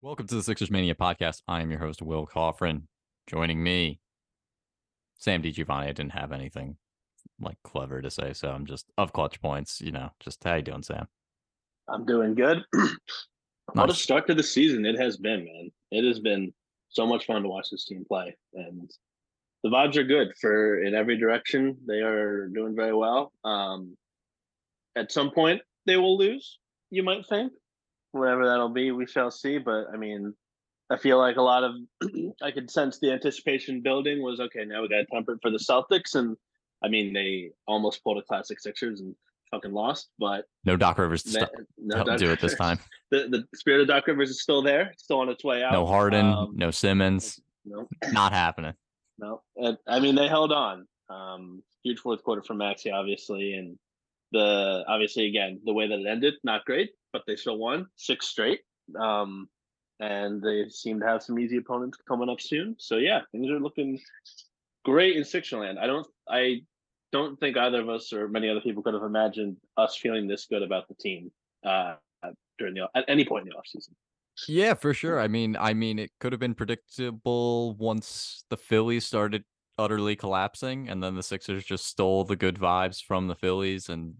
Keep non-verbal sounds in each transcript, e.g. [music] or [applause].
Welcome to the Sixers Mania podcast. I am your host, Will Kofron. Joining me, Sam DiGiovanni. I didn't have anything like clever to say, so I'm just of clutch points. You know, just how you doing, Sam? I'm doing good. [clears throat] What a start to the season it has been, man. It has been so much fun to watch this team play, and the vibes are good for in every direction. They are doing very well. Um, at some point, they will lose. You might think, whatever that'll be, we shall see. But I mean, I feel like a lot of [clears throat] I could sense the anticipation building was okay. Now we got tempered for the Celtics, and I mean they almost pulled a classic Sixers and fucking lost. But no Doc Rivers to stop, no Doc do it this time. [laughs] The the spirit of Doc Rivers is still there, still on its way out. No Harden, um, no Simmons, no, [clears throat] not happening. No, and, I mean they held on. Um, huge fourth quarter from Maxey, obviously, and the obviously again the way that it ended, not great, but they still won six straight. Um, and they seem to have some easy opponents coming up soon. So yeah, things are looking great in Sixerland. I don't I don't think either of us or many other people could have imagined us feeling this good about the team uh, during the at any point in the offseason. Yeah, for sure. I mean, I mean, it could have been predictable once the Phillies started utterly collapsing, and then the Sixers just stole the good vibes from the Phillies and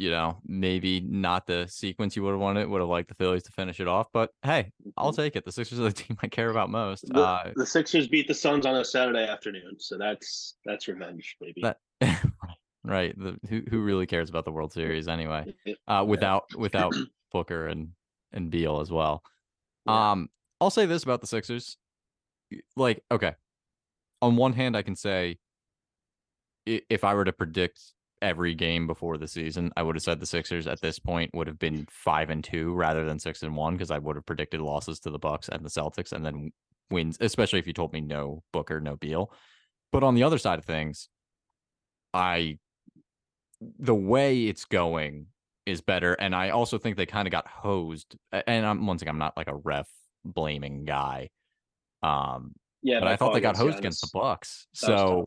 you know, maybe not the sequence you would have wanted. Would have liked the Phillies to finish it off, but hey, I'll mm-hmm. take it. The Sixers are the [laughs] team I care about most. The, uh, the Sixers beat the Suns on a Saturday afternoon, so that's that's revenge, maybe. That, [laughs] right. The, who who really cares about the World Series anyway? Uh, without without [clears throat] Booker and and Beal as well. Um, I'll say this about the Sixers. Like, okay, on one hand, I can say if I were to predict every game before the season, I would have said the Sixers at this point would have been five and two rather than six and one because I would have predicted losses to the Bucks and the Celtics and then wins, especially if you told me no Booker, no Beal. But on the other side of things, I the way it's going is better, and I also think they kind of got hosed. And I'm once again, I'm not like a ref blaming guy. Um, yeah, but I thought they got hosed against the Bucks. So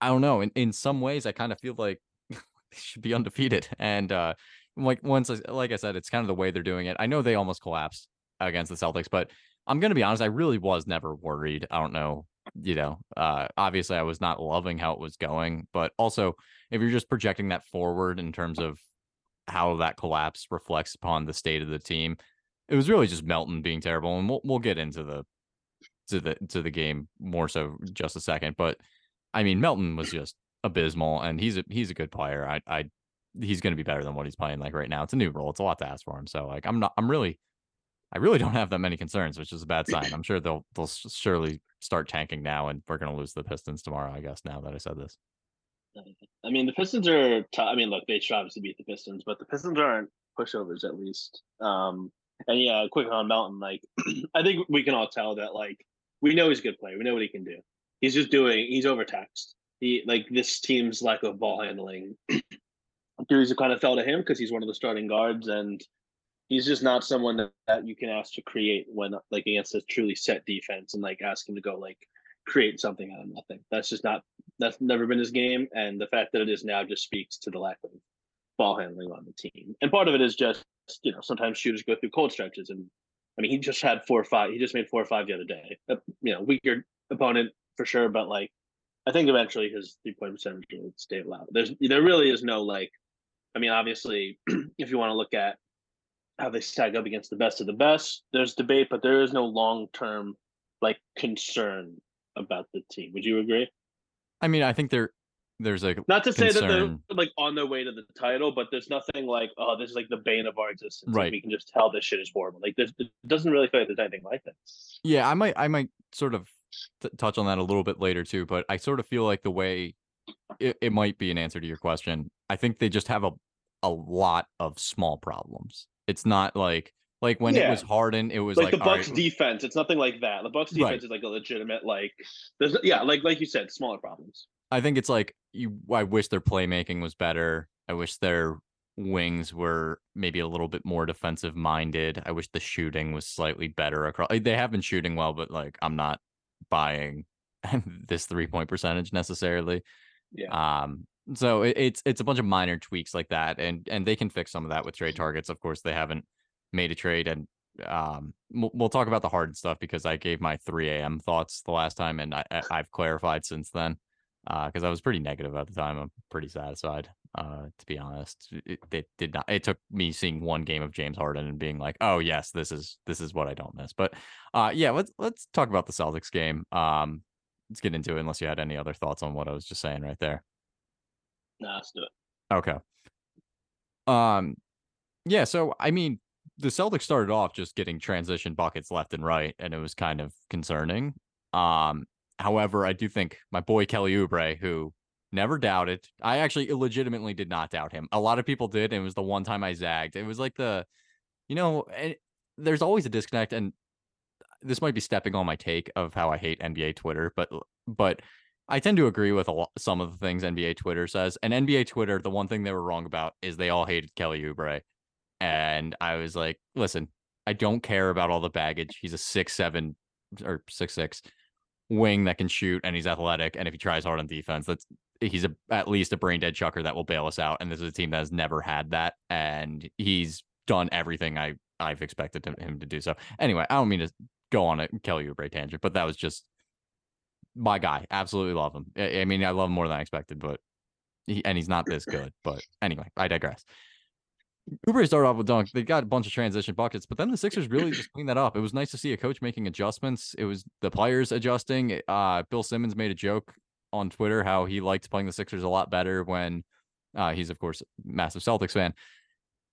I don't know. In in some ways, I kind of feel like [laughs] they should be undefeated. And uh, like once, like I said, it's kind of the way they're doing it. I know they almost collapsed against the Celtics, but I'm gonna be honest. I really was never worried. I don't know. You know, uh, obviously, I was not loving how it was going, but also, if you're just projecting that forward in terms of how that collapse reflects upon the state of the team, it was really just Melton being terrible. And we'll we'll get into the to the to the game more so just a second, but I mean, Melton was just abysmal, and he's a he's a good player. I I he's going to be better than what he's playing like right now. It's a new role. It's a lot to ask for him. So like, I'm not. I'm really. I really don't have that many concerns, which is a bad sign. I'm sure they'll they'll surely start tanking now, and we're going to lose the Pistons tomorrow. I guess now that I said this. [laughs] I mean, the Pistons are. T- I mean, look, they should obviously beat the Pistons, but the Pistons aren't pushovers at least. Um, and yeah, quick on Melton. Like, [clears throat] I think we can all tell that like we know he's a good player. We know what he can do he's just doing he's overtaxed. He like this team's lack of ball handling. [clears throat] Dudes kind of fell to him because he's one of the starting guards, and he's just not someone that, that you can ask to create when like against a truly set defense and like ask him to go like create something out of nothing. That's just not that's never been his game, and the fact that it is now just speaks to the lack of ball handling on the team. And part of it is just you know sometimes shooters go through cold stretches, and I mean he just had four or five. He just made four or five the other day. Uh, you know, weaker opponent for sure, but like I think eventually his three point percentage will stay low. There's there really is no like I mean, obviously, [clears throat] if you want to look at how they stack up against the best of the best, there's debate, but there is no long term like concern about the team. Would you agree? I mean, I think there there's a not to concern. say that they're like on their way to the title, but there's nothing like oh, this is like the bane of our existence. Right, like, we can just tell this shit is horrible. Like there's, it doesn't really feel like there's anything like that. Yeah, I might I might sort of t- touch on that a little bit later too, but I sort of feel like the way it, it might be an answer to your question. I think they just have a a lot of small problems. It's not like like when yeah. it was Harden, it was like, like the Bucks right. defense. It's nothing like that. The Bucks defense right. is like a legitimate like there's yeah, like like you said, smaller problems. I think it's like you I wish their playmaking was better. I wish their wings were maybe a little bit more defensive minded. I wish the shooting was slightly better across. They have been shooting well, but like I'm not buying [laughs] this three point percentage necessarily. Yeah. Um. So it, it's it's a bunch of minor tweaks like that, and and they can fix some of that with trade targets. Of course, they haven't made a trade, and um, we'll, we'll talk about the hard stuff because I gave my 3 a.m. thoughts the last time, and I, I've clarified since then because uh, I was pretty negative at the time. I'm pretty satisfied, uh, to be honest. It, it, did not. It took me seeing one game of James Harden and being like, "Oh yes, this is this is what I don't miss." But uh, yeah, let's let's talk about the Celtics game. Um, let's get into it. Unless you had any other thoughts on what I was just saying right there. No, let's do it. Okay. Um, yeah. So I mean, the Celtics started off just getting transition buckets left and right, and it was kind of concerning. Um, However, I do think my boy Kelly Oubre, who never doubted, I actually legitimately did not doubt him. A lot of people did, and it was the one time I zagged. It was like the, you know, eh, there's always a disconnect, and this might be stepping on my take of how I hate NBA Twitter, but but I tend to agree with a lot, some of the things NBA Twitter says. And NBA Twitter, the one thing they were wrong about is they all hated Kelly Oubre, and I was like, listen, I don't care about all the baggage. He's a six seven or six six wing that can shoot and he's athletic. And if he tries hard on defense, that's he's a, at least a brain dead chucker that will bail us out. And this is a team that has never had that. And he's done everything I, I've expected him to do. So anyway, I don't mean to go on and kill you a Kelly Oubre tangent, but that was just my guy. Absolutely love him. I, I mean, I love him more than I expected, but he, and he's not this good. But anyway, I digress. Oubre started off with dunk. They got a bunch of transition buckets, but then the Sixers really just cleaned that up. It was nice to see a coach making adjustments. It was the players adjusting. Uh, Bill Simmons made a joke on Twitter how he liked playing the Sixers a lot better when uh, he's of course massive Celtics fan.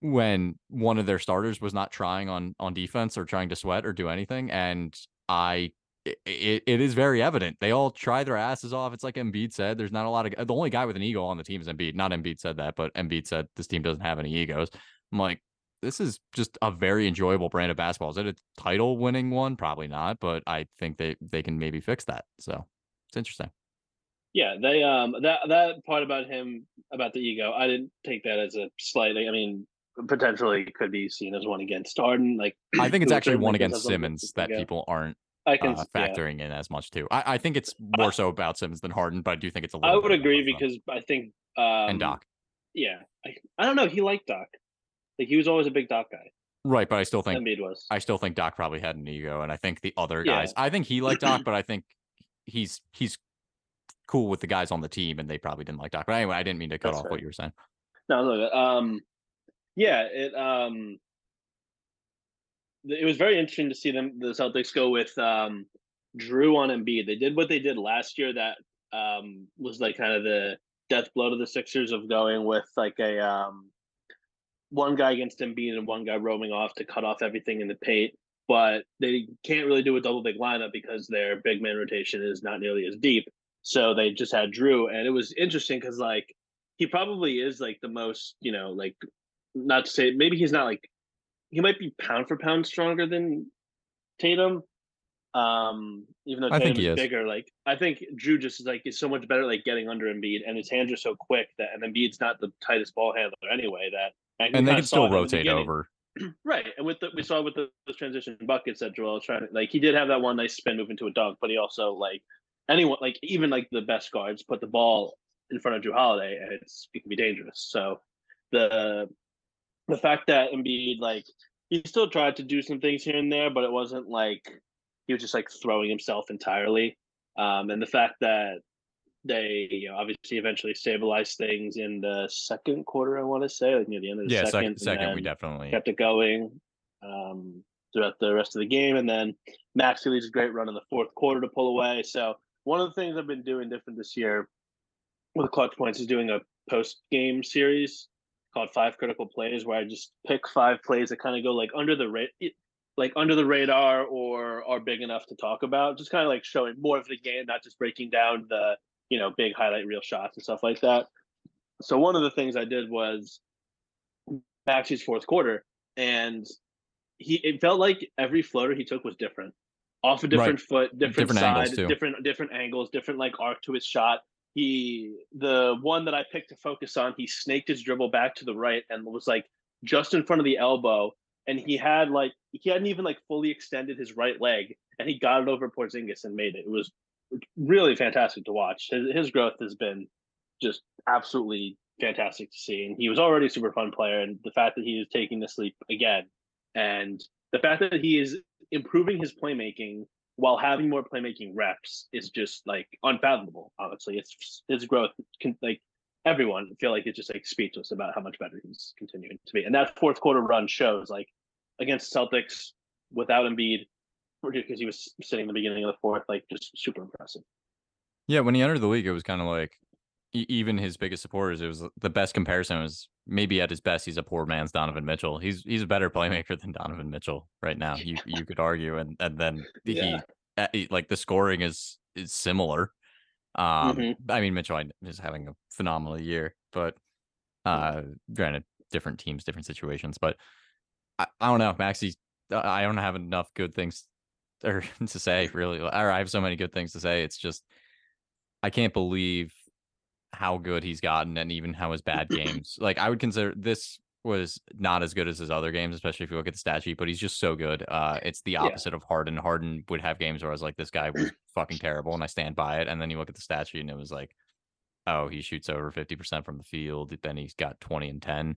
When one of their starters was not trying on on defense or trying to sweat or do anything, and I it, it is very evident. They all try their asses off. It's like Embiid said. There's not a lot of the only guy with an ego on the team is Embiid. Not Embiid said that, but Embiid said this team doesn't have any egos. I'm like, this is just a very enjoyable brand of basketball. Is it a title winning one? Probably not, but I think they they can maybe fix that. So it's interesting. Yeah, they um that that part about him about the ego, I didn't take that as a slight. I mean, potentially could be seen as one against Harden. Like I think it's [clears throat] actually one against Simmons that people aren't I can uh, factoring yeah. in as much too. I, I think it's more so about Simmons than Harden, but I do think it's a little. I would agree because I think um, and Doc. Yeah, I, I don't know. He liked Doc. Like he was always a big Doc guy. Right, but I still think Embiid was. I still think Doc probably had an ego, and I think the other guys. Yeah. I think he liked Doc, [clears throat] but I think he's he's cool with the guys on the team, and they probably didn't like Doc. But anyway, I didn't mean to cut That's off fair. what you were saying. No, look, um, yeah, it um, it was very interesting to see them the Celtics go with um, Jrue on Embiid. They did what they did last year. That um, was like kind of the death blow to the Sixers of going with like a um, one guy against Embiid and one guy roaming off to cut off everything in the paint. But they can't really do a double big lineup because their big man rotation is not nearly as deep. So they just had Jrue, and it was interesting because like he probably is like the most you know like not to say maybe he's not like he might be pound for pound stronger than Tatum. Um, even though Tatum is, is, bigger, like I think Jrue just is like is so much better like getting under Embiid, and his hands are so quick that and Embiid's not the tightest ball handler anyway. That and, and they can still rotate over. [clears throat] right, and with the we saw with the, the transition buckets that Joel was trying to like he did have that one nice spin move into a dunk, but he also like anyone like even like the best guards put the ball in front of Jrue Holiday and it's it can be dangerous. So the the fact that Embiid like he still tried to do some things here and there, but it wasn't like he was just like throwing himself entirely. Um, and the fact that they you know, obviously eventually stabilized things in the second quarter, I want to say, like near the end of the yeah, second. second, second we definitely kept it going um, throughout the rest of the game, and then Maxey leads a great run in the fourth quarter to pull away. So one of the things I've been doing different this year with clutch points is doing a post game series called Five Critical Plays, where I just pick five plays that kind of go like under the ra- like under the radar or are big enough to talk about. Just kind of like showing more of the game, not just breaking down the you know big highlight reel shots and stuff like that. So one of the things I did was Maxey's fourth quarter, and he it felt like every floater he took was different, off a different right. foot, different, different side, different different angles, different like arc to his shot he the one that I picked to focus on, he snaked his dribble back to the right and was like just in front of the elbow, and he had like he hadn't even like fully extended his right leg, and he got it over Porzingis and made it. It was really fantastic to watch. His, his growth has been just absolutely fantastic to see, and he was already a super fun player, and the fact that he is taking the sleep again and the fact that he is improving his playmaking while having more playmaking reps is just like unfathomable. Honestly, it's his growth can like everyone feel like it's just like speechless about how much better he's continuing to be. And that fourth quarter run shows like against Celtics without Embiid, because he was sitting in the beginning of the fourth, like just super impressive. Yeah, when he entered the league, it was kind of like even his biggest supporters. It was the best comparison was maybe at his best, he's a poor man's Donovan Mitchell. He's he's a better playmaker [laughs] than Donovan Mitchell right now. You you could argue, and and then [laughs] yeah. Eh, he like the scoring is is similar. Um, mm-hmm. I mean Mitchell is having a phenomenal year, but uh, granted, different teams, different situations. But I, I don't know, Maxey. I don't have enough good things [laughs] or to say really, or I have so many good things to say. It's just I can't believe how good he's gotten and even how his bad [clears throat] games. Like I would consider this was not as good as his other games, especially if you look at the stat sheet, but he's just so good. Uh it's the opposite yeah. of Harden. Harden would have games where I was like, this guy was fucking terrible, and I stand by it. And then you look at the stat sheet and it was like, oh, he shoots over 50% from the field, then he's got 20 and 10.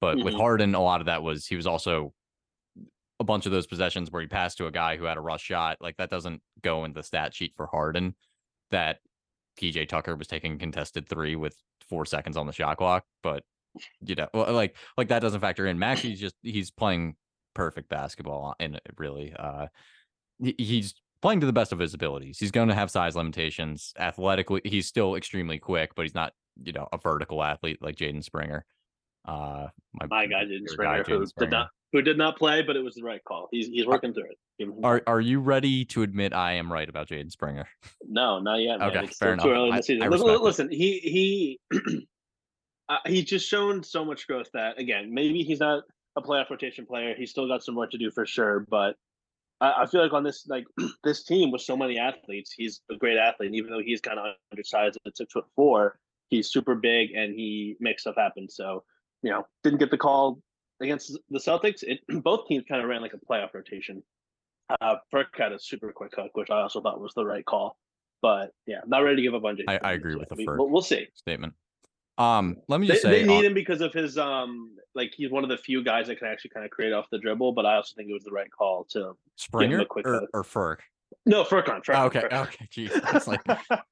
But mm-hmm. with Harden, a lot of that was he was also a bunch of those possessions where he passed to a guy who had a rush shot. Like that doesn't go in the stat sheet for Harden. That PJ Tucker was taking contested three with four seconds on the shot clock, but you know, like like that doesn't factor in. Max, he's just he's playing perfect basketball, and really, uh, he's playing to the best of his abilities. He's going to have size limitations. Athletically, he's still extremely quick, but he's not you know a vertical athlete like Jaden Springer. Uh, my, my guy Jaden Springer, who Springer. did not who did not play, but it was the right call. He's he's working through it. Are are you ready to admit I am right about Jaden Springer? [laughs] No, not yet. Man. Okay, it's fair enough. Too early in the season. I, listen, listen, he he [clears throat] uh, he's just shown so much growth that again, maybe he's not a playoff rotation player. He's still got some work to do for sure, but I, I feel like on this like [clears throat] this team with so many athletes, he's a great athlete. And even though he's kind of undersized at six foot four, he's super big and he makes stuff happen. So you know, didn't get the call against the Celtics, it [clears throat] both teams kind of ran like a playoff rotation. Uh, Ferk had a super quick hook, which I also thought was the right call. But yeah, not ready to give up on Jason. I, I agree with the first we'll, we'll, see statement. Um, let me just they, say they need uh, him because of his um, like he's one of the few guys that can actually kind of create off the dribble. But I also think it was the right call to Springer or, or Ferk. No, Furkan. Furkan oh, okay, okay, jeez. I was like,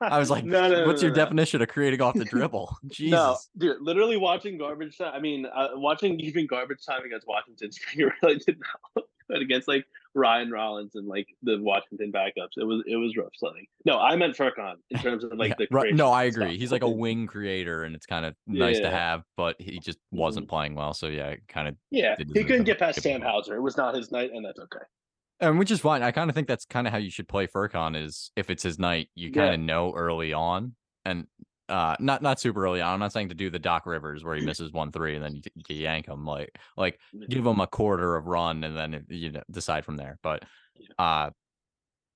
I was [laughs] like, no, no, what's no, your definition of creating off the [laughs] dribble? [laughs] Jesus, no, dude. Literally watching garbage time. I mean, uh, watching even garbage time against Washington Springer really did not look good against like Ryan Rollins and like the Washington backups. It was it was rough sledding. No, I meant Furkan in terms of like yeah, the. no, I agree. Stuff. He's like a wing creator, and it's kind of nice yeah. to have, but he just wasn't mm-hmm. playing well. So yeah, kind of. Yeah, he couldn't get past Sam Hauser. It was not his night, and that's okay and which is fine. I kind of think that's kind of how you should play Furkan is if it's his night, you kind of yeah. know early on, and uh, not not super early on. I'm not saying to do the Doc Rivers where he [clears throat] misses one three and then you, you yank him. Like like give him a quarter of run and then you know, decide from there. But uh,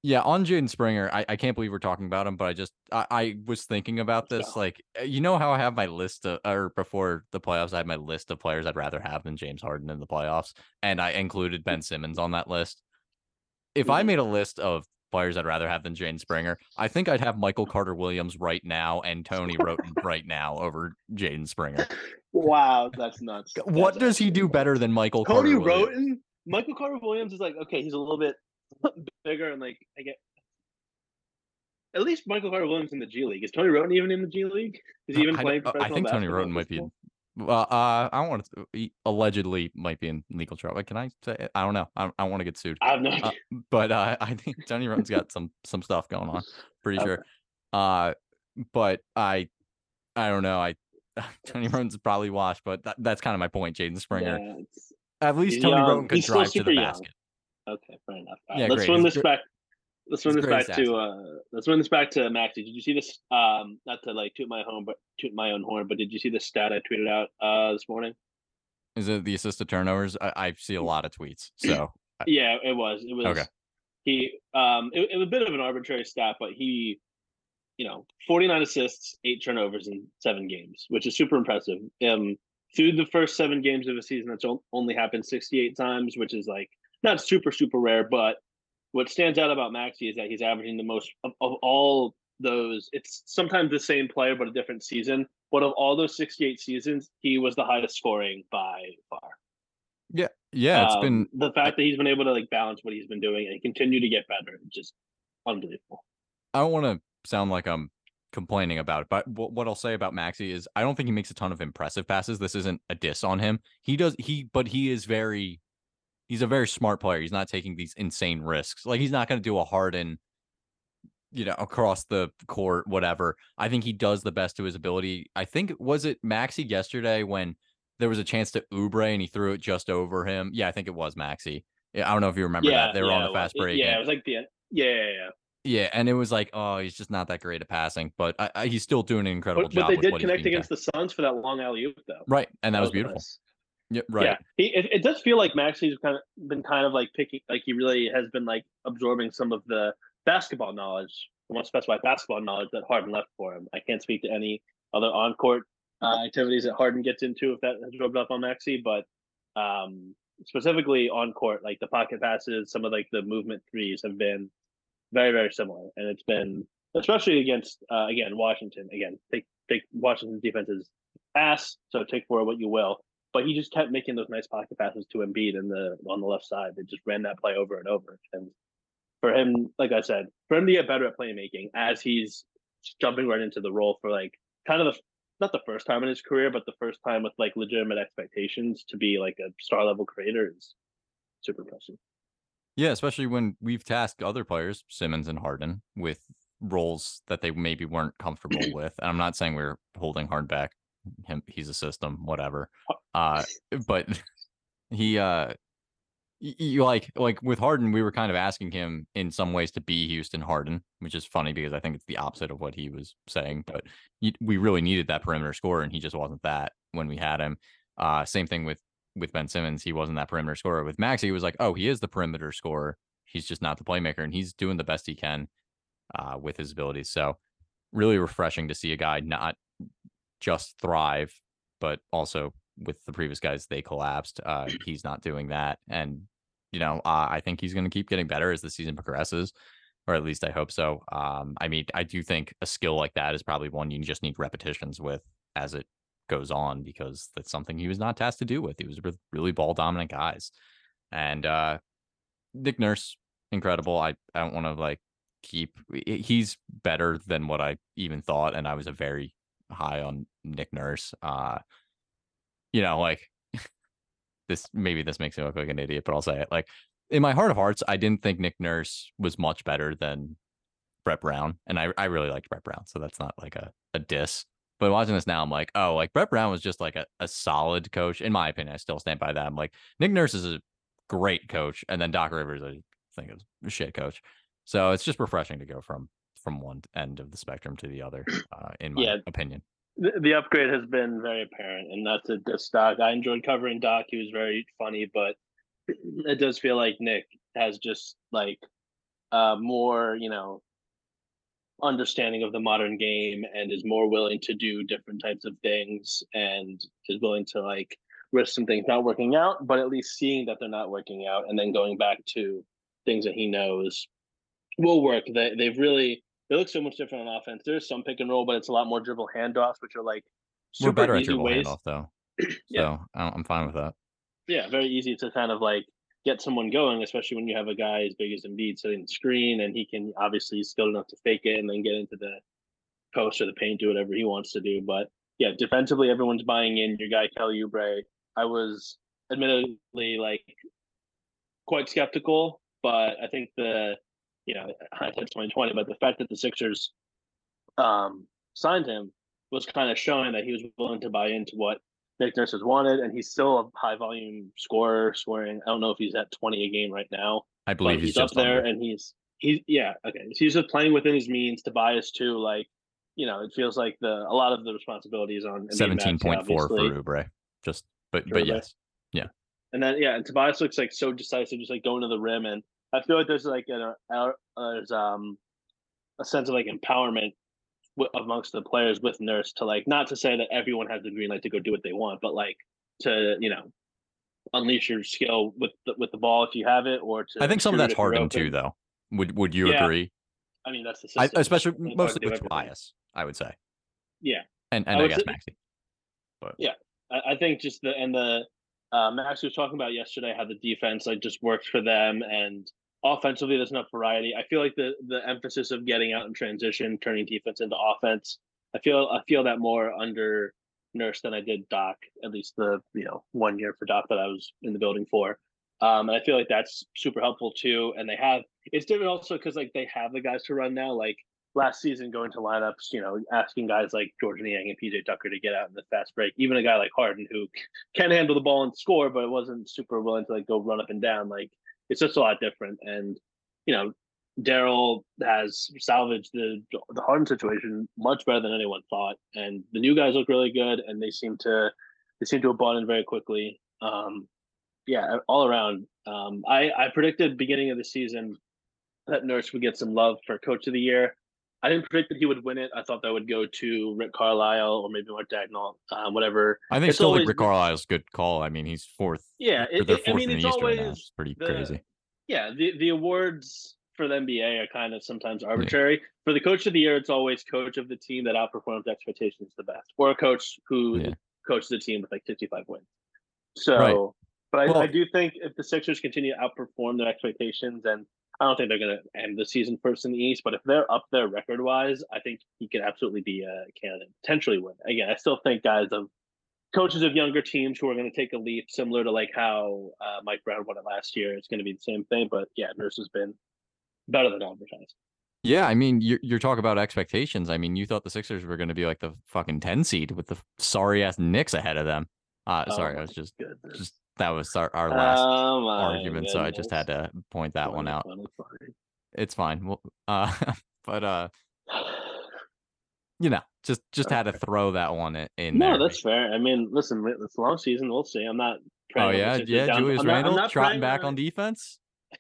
yeah, on Jaden Springer, I, I can't believe we're talking about him, but I just I, I was thinking about this. Like uh, you know how I have my list of, or before the playoffs, I had my list of players I'd rather have than James Harden in the playoffs, and I included Ben Simmons on that list if I mm-hmm. made a list of players I'd rather have than Jane Springer, I think I'd have Michael [laughs] Carter Williams right now and Tony Wroten right now over Jaden Springer. Wow, [laughs] that's nuts. What does he do better than Michael Tony Carter Wroten? Michael Carter Williams is like, okay, he's a little bit [laughs] bigger and like I get at least Michael Carter Williams in the G League. Is Tony Wroten even in the G League? Is he even playing? Uh, I, I think Tony Wroten might be well, uh, I want to. He allegedly might be in legal trouble. Can I say? It? I don't know. I, I want to get sued. I have no uh, [laughs] but uh, I think Tony Wroten's got some some stuff going on. Pretty okay. sure. Uh, but I, I don't know. I [laughs] Tony Wroten's probably washed, but that, that's kind of my point. Jaden Springer. Yeah, At least Tony Wroten could drive to the young. basket. Okay, fair enough. yeah, let's great. run this back let's run this back to uh let's run this back to Maxey. Did you see this? Um, not to like toot my home, but toot my own horn. But did you see the stat I tweeted out uh this morning? Is it the assisted turnovers? I, I see a lot of tweets. [clears throat] So yeah, it was. It was. Okay. He um, it, it was a bit of an arbitrary stat, but he, you know, forty nine assists, eight turnovers in seven games, which is super impressive. Um, through the first seven games of a season, that's only happened sixty eight times, which is like not super super rare, but what stands out about Maxey is that he's averaging the most of, of all those. It's sometimes the same player, but a different season. But of all those 68 seasons, he was the highest scoring by far. Yeah, Yeah, it's Um, been the fact that he's been able to like balance what he's been doing and continue to get better, just unbelievable. I don't want to sound like I'm complaining about it, but what, what I'll say about Maxey is I don't think he makes a ton of impressive passes. This isn't a diss on him. He does he, but he is very, he's a very smart player. He's not taking these insane risks. Like he's not going to do a Harden, you know, across the court, whatever. I think he does the best to his ability. I think was it Maxey yesterday when there was a chance to Oubre and he threw it just over him. Yeah, I think it was Maxey. Yeah, I don't know if you remember yeah, that. They were yeah, on the fast break. Yeah, and- it was like the end. Yeah, yeah, yeah. yeah, and it was like, oh, he's just not that great at passing, but I, I, he's still doing an incredible But, but job. they with did connect against the Suns for that long alley oop though. Right, and that, was beautiful. nice. Yeah, right. Yeah, he, it, it does feel like Maxey's kind of been kind of like picking, like he really has been like absorbing some of the basketball knowledge, I want to specify basketball knowledge that Harden left for him. I can't speak to any other on court uh, activities that Harden gets into if that has rubbed off on Maxey, but um, specifically on court, like the pocket passes, some of like the movement threes have been very very similar, and it's been especially against uh, again Washington. Again, take take Washington's defense is ass, so take for what you will. But he just kept making those nice pocket passes to Embiid in the on the left side. They just ran that play over and over. And for him, like I said, for him to get better at playmaking as he's jumping right into the role for like kind of the not the first time in his career, but the first time with like legitimate expectations to be like a star level creator is super impressive. Yeah, especially when we've tasked other players, Simmons and Harden, with roles that they maybe weren't comfortable [clears throat] with. And I'm not saying we're holding Harden back. Him, he's a system, whatever. Uh, but [laughs] he, uh, you like like with Harden, we were kind of asking him in some ways to be Houston Harden, which is funny because I think it's the opposite of what he was saying. But we really needed that perimeter scorer, and he just wasn't that when we had him. Uh, same thing with with Ben Simmons, he wasn't that perimeter scorer. With Maxey, he was like, oh, he is the perimeter scorer. He's just not the playmaker, and he's doing the best he can uh, with his abilities. So, really refreshing to see a guy not just thrive, but also with the previous guys, they collapsed. Uh, he's not doing that, and you know, uh, I think he's going to keep getting better as the season progresses, or at least I hope so. Um, I mean, I do think a skill like that is probably one you just need repetitions with as it goes on because that's something he was not tasked to do with. He was with really ball dominant guys. And uh Nick Nurse, incredible. I, I don't want to like keep he's better than what I even thought. And I was a very high on Nick Nurse. Uh you know, like [laughs] this maybe this makes me look like an idiot, but I'll say it. Like in my heart of hearts, I didn't think Nick Nurse was much better than Brett Brown. And I, I really liked Brett Brown. So that's not like a, a diss. But watching this now, I'm like, oh, like Brett Brown was just like a, a solid coach. In my opinion, I still stand by that. I'm like, Nick Nurse is a great coach, and then Doc Rivers, I think is a shit coach. So it's just refreshing to go from from one end of the spectrum to the other, [clears throat] uh, in my Yeah. opinion. The, the upgrade has been very apparent, and that's a diss Doc. I enjoyed covering Doc. He was very funny, but [clears throat] it does feel like Nick has just like uh, more, you know, understanding of the modern game and is more willing to do different types of things and is willing to like risk some things not working out, but at least seeing that they're not working out and then going back to things that he knows will work. They they've really they look so much different on offense. There's some pick and roll, but it's a lot more dribble handoffs, which are like We're super better at easy dribble ways. handoff though, [clears throat] Yeah. so I- I'm fine with that. Yeah, very easy to kind of like get someone going, especially when you have a guy as big as Embiid sitting the screen and he can obviously he's skilled enough to fake it and then get into the post or the paint, do whatever he wants to do. But yeah, defensively, everyone's buying in. Your guy Kelly Oubre, I was admittedly like quite skeptical, but I think the you know hindsight twenty twenty, but the fact that the Sixers um signed him was kind of showing that he was willing to buy into what Nick Nurse has wanted, and he's still a high volume scorer, scoring. I don't know if he's at twenty a game right now, I believe he's, he's, up there, and he's he's yeah okay. So he's just playing within his means. Tobias too, like you know, it feels like the a lot of the responsibilities on Embiid and Maxey, Seventeen point four for. Oubre. Just but but yes, And then yeah, and Tobias looks like so decisive, just like going to the rim, and I feel like there's like an uh, there's um a sense of like empowerment w- amongst the players with Nurse to like not to say that everyone has the green light to go do what they want, but like to you know unleash your skill with the, with the ball if you have it, or to I think some of that's Harden too, though. Would Would you Yeah, agree? I mean that's the I, especially It's mostly with. Tobias, I would say, Yeah, and I and I, would guess say- Maxey. I, I think just the and the uh, Max was talking about yesterday how the defense like just works for them, and offensively there's enough variety. I feel like the the emphasis of getting out in transition, turning defense into offense. I feel I feel that more under Nurse than I did Doc. At least the you know one year for Doc that I was in the building for. Um, and I feel like that's super helpful too. And they have it's different also because like they have the guys to run now. Like last season, going to lineups, you know, asking guys like Georges Niang and PJ Tucker to get out in the fast break. Even a guy like Harden who can handle the ball and score, but wasn't super willing to like go run up and down. Like it's just a lot different. And you know, Daryl has salvaged the the Harden situation much better than anyone thought. And the new guys look really good, and they seem to they seem to have bought in very quickly. Um, yeah, all around. Um, I I predicted beginning of the season that Nurse would get some love for Coach of the Year. I didn't predict that he would win it. I thought that would go to Rick Carlisle or maybe Mark Daigneault, uh, whatever. I think It's still always think Rick Carlisle's a good call. I mean, he's fourth. Yeah, it, fourth I mean, it's the right always It's pretty the- crazy. yeah. The the awards for the NBA are kind of sometimes arbitrary. For the Coach of the Year, it's always coach of the team that outperforms expectations the best, or a coach who Yeah. coaches a team with like fifty five wins. So, but I, I do think if the Sixers continue to outperform their expectations and I don't think they're going to end the season first in the East, but if they're up there record wise, I think he could absolutely be a candidate, potentially win. Again, I still think guys of coaches of younger teams who are going to take a leap, similar to like how uh, Mike Brown won it last year. It's going to be the same thing, but yeah, Nurse has been better than advertised. Yeah, I mean, you're you're talking about expectations. I mean, you thought the Sixers were going to be like the fucking ten seed with the sorry ass Knicks ahead of them. Uh, Oh sorry, I was just Goodness. just that was our, our last Oh argument, so I just had to point that one out. funny, funny. It's fine. Well, uh, [laughs] but uh, [sighs] you know, just just had to throw that one in No, there. that's fair. I mean, listen, it's a long season. We'll see. I'm not. oh praying on the yeah, yeah. down- Julius I'm not- I'm Randle not trotting back on on defense. [laughs]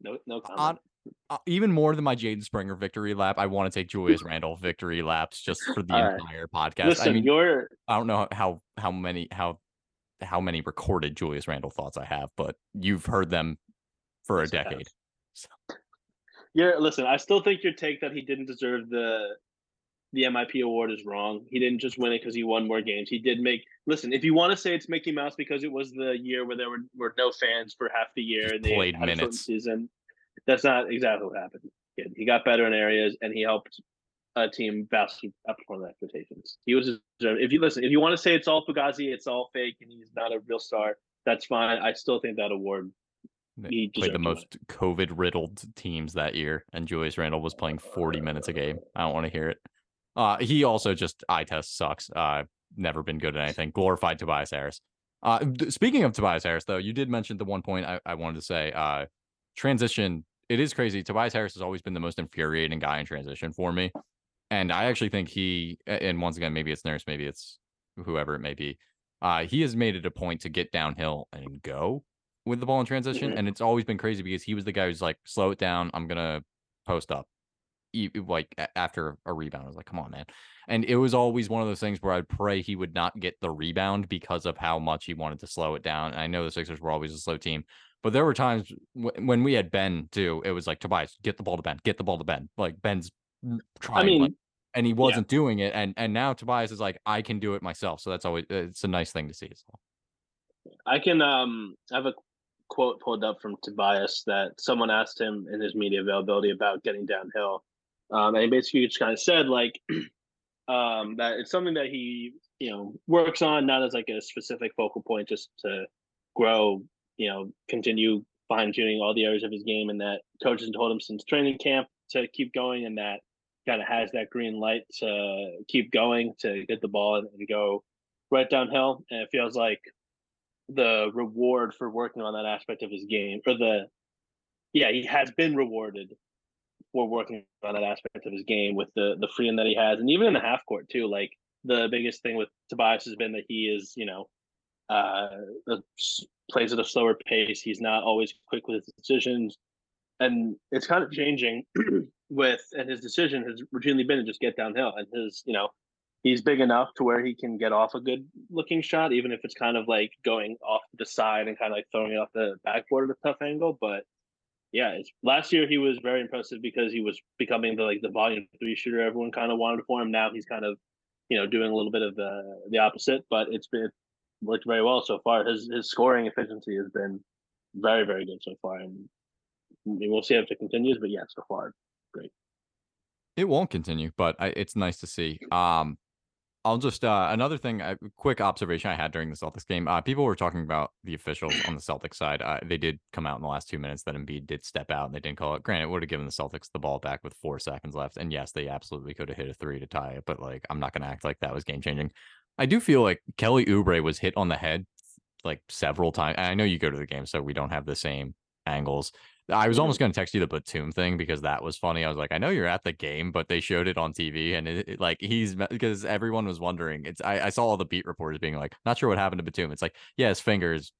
No, no comment. Uh, even more than my Jaden Springer victory lap, I want to take Julius [laughs] Randall victory laps just for the All right. entire podcast. Listen, I mean, you're I don't know how how many how how many recorded Julius Randle thoughts I have, but you've heard them for a decade. you're listen. I still think your take that he didn't deserve the the MIP award is wrong. He didn't just win it because he won more games. He did make. Listen, if you want to say it's Mickey Mouse because it was the year where there were, were no fans for half the year Just and they played minutes. season, that's not exactly what happened. He- got better in areas and he helped a team vastly outperform their expectations. He was. If you listen, if you want to say it's all Fugazi, it's all fake, and he's not a real star, that's fine. I still think that award He played the deserved to win most COVID riddled teams that year, and Julius Randle was playing 40 minutes a game. I don't want to hear it. Uh, he also just eye test sucks. Uh, never been good at anything. Glorified Tobias Harris. Uh, speaking of Tobias Harris, though, you did mention the one point I, I wanted to say. Uh, transition. It is crazy. Tobias Harris has always been the most infuriating guy in transition for me, and I actually think he. And once again, maybe it's Nurse, maybe it's whoever it may be. Uh, he has made it a point to get downhill and go with the ball in transition, Mhm. and it's always been crazy because he was the guy who's like, slow it down. I'm gonna post up, like after a rebound. I was like, come on, man. And it was always one of those things where I'd pray he would not get the rebound because of how much he wanted to slow it down. And I know the Sixers were always a slow team, but there were times w- when we had Ben too. It was like Tobias, get the ball to Ben, get the ball to Ben. Like Ben's trying, I mean, like, and he wasn't doing it. And and now Tobias is like, I can do it myself. So that's always it's a nice thing to see. as well. I can um I have a quote pulled up from Tobias that someone asked him in his media availability about getting downhill. Um, and he basically just kind of said like [clears throat] um that it's something that he, you know, works on, not as like a specific focal point, just to grow, you know, continue fine tuning all the areas of his game and that coaches told him since training camp to keep going and that kind of has that green light to keep going to get the ball and, and go right downhill. And it feels like the reward for working on that aspect of his game or the yeah he has been rewarded for working on that aspect of his game with the the freedom that he has and even in the half court too like the biggest thing with Tobias has been that he is you know uh plays at a slower pace he's not always quick with his decisions and it's kind of changing [clears throat] with and his decision has routinely been to just get downhill and his you know he's big enough to where he can get off a good looking shot, even if it's kind of like going off the side and kind of like throwing it off the backboard at a tough angle. But yeah, it's last year he was very impressive because he was becoming the like the volume three shooter everyone kind of wanted for him. Now he's kind of you know, doing a little bit of the the opposite, but it's been worked very well so far. His his scoring efficiency has been very very good so far, and we'll see if it continues. But yeah, so far, great. It won't continue, but I, it's nice to see. Um, I'll just uh, another thing, a quick observation I had during the Celtics game. Uh, people were talking about the officials on the Celtics side. Uh, they did come out in the last two minutes that Embiid did step out and they didn't call it. Granted, it would have given the Celtics the ball back with four seconds left, and yes, they absolutely could have hit a three to tie it. But like, I'm not going to act like that was game changing. I do feel like Kelly Oubre was hit on the head like several times. I know you go to the game, so we don't have the same angles. I was mm-hmm. almost going to text you the Batum thing because that was funny. I was like, I know you're at the game, but they showed it on TV, and it, it, like he's because everyone was wondering. It's I, I, saw all the beat reporters being like, not sure what happened to Batum. It's like, yeah, his fingers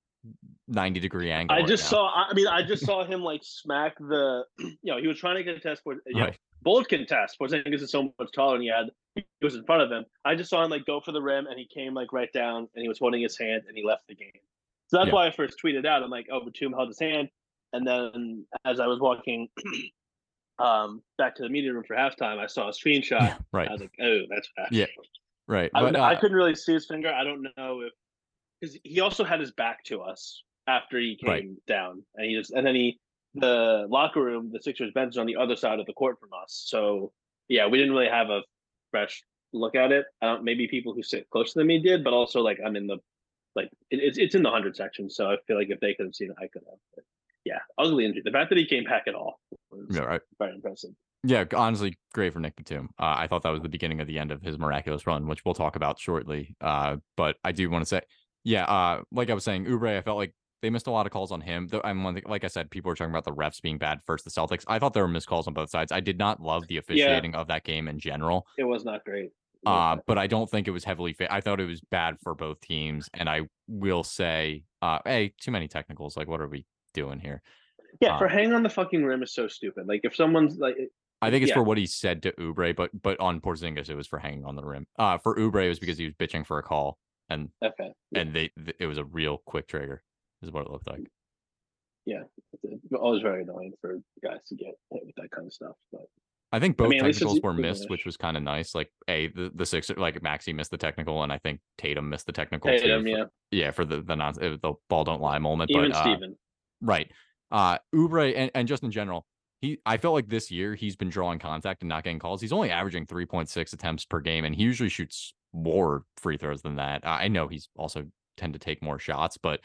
ninety degree angle. I just saw. I mean, I just [laughs] saw him like smack the. [clears throat] You know, he was trying to contest. For, you right. know, both contest. Porzingis is so much taller, and he had he was in front of him. I just saw him like go for the rim, and he came like right down, and he was holding his hand, and he left the game. So that's yeah. why I first tweeted out. I'm like, oh, Batum held his hand and then as I was walking [clears throat] um, back to the meeting room for halftime, I saw a screenshot. Yeah, right. I was like, oh, that's fast. Yeah. Right. I, but, uh, I couldn't really see his finger. I don't know if because he also had his back to us after he came right. down, and he just and then he the locker room, the Sixers bench is on the other side of the court from us. So yeah, we didn't really have a fresh look at it. I don't, maybe people who sit closer than me did, but also like I'm in the like it, it's it's in the hundred section, so I feel like if they could have seen it, I could have. But yeah, ugly injury. The fact that he came back at all was yeah, right. very impressive. Yeah, honestly, great for Nick Batum. Uh, I thought that was the beginning of the end of his miraculous run, which we'll talk about shortly. Uh, but I do want to say, yeah, uh, like I was saying, Oubre, I felt like they missed a lot of calls on him. I'm like I said, people were talking about the refs being bad first the Celtics. I thought there were missed calls on both sides. I did not love the officiating yeah. of that game in general. It was not great. Uh, but I don't think it was heavily. Fa- I thought it was bad for both teams, and I will say, uh, hey, too many technicals. Like, what are we doing here? Yeah, um, for hanging on the fucking rim is so stupid. Like if someone's like I think it's yeah. for what he said to Oubre, but but on Porzingis it was for hanging on the rim. Uh for Oubre it was because he was bitching for a call and okay. Yeah. And they, it was a real quick trigger is what it looked like. Yeah. It's always very annoying for guys to get hit with that kind of stuff, but I think both I mean, technicals were missed, which was kind of nice. Like a the the six like Maxey missed the technical, and I think Tatum missed the technical Tatum, too. For, yeah, yeah, for the the non the ball don't lie moment. Even but, uh, right, uh Oubre and, and just in general, he I felt like this year he's been drawing contact and not getting calls. He's only averaging 3.6 attempts per game, and he usually shoots more free throws than that. I know he's also tend to take more shots, but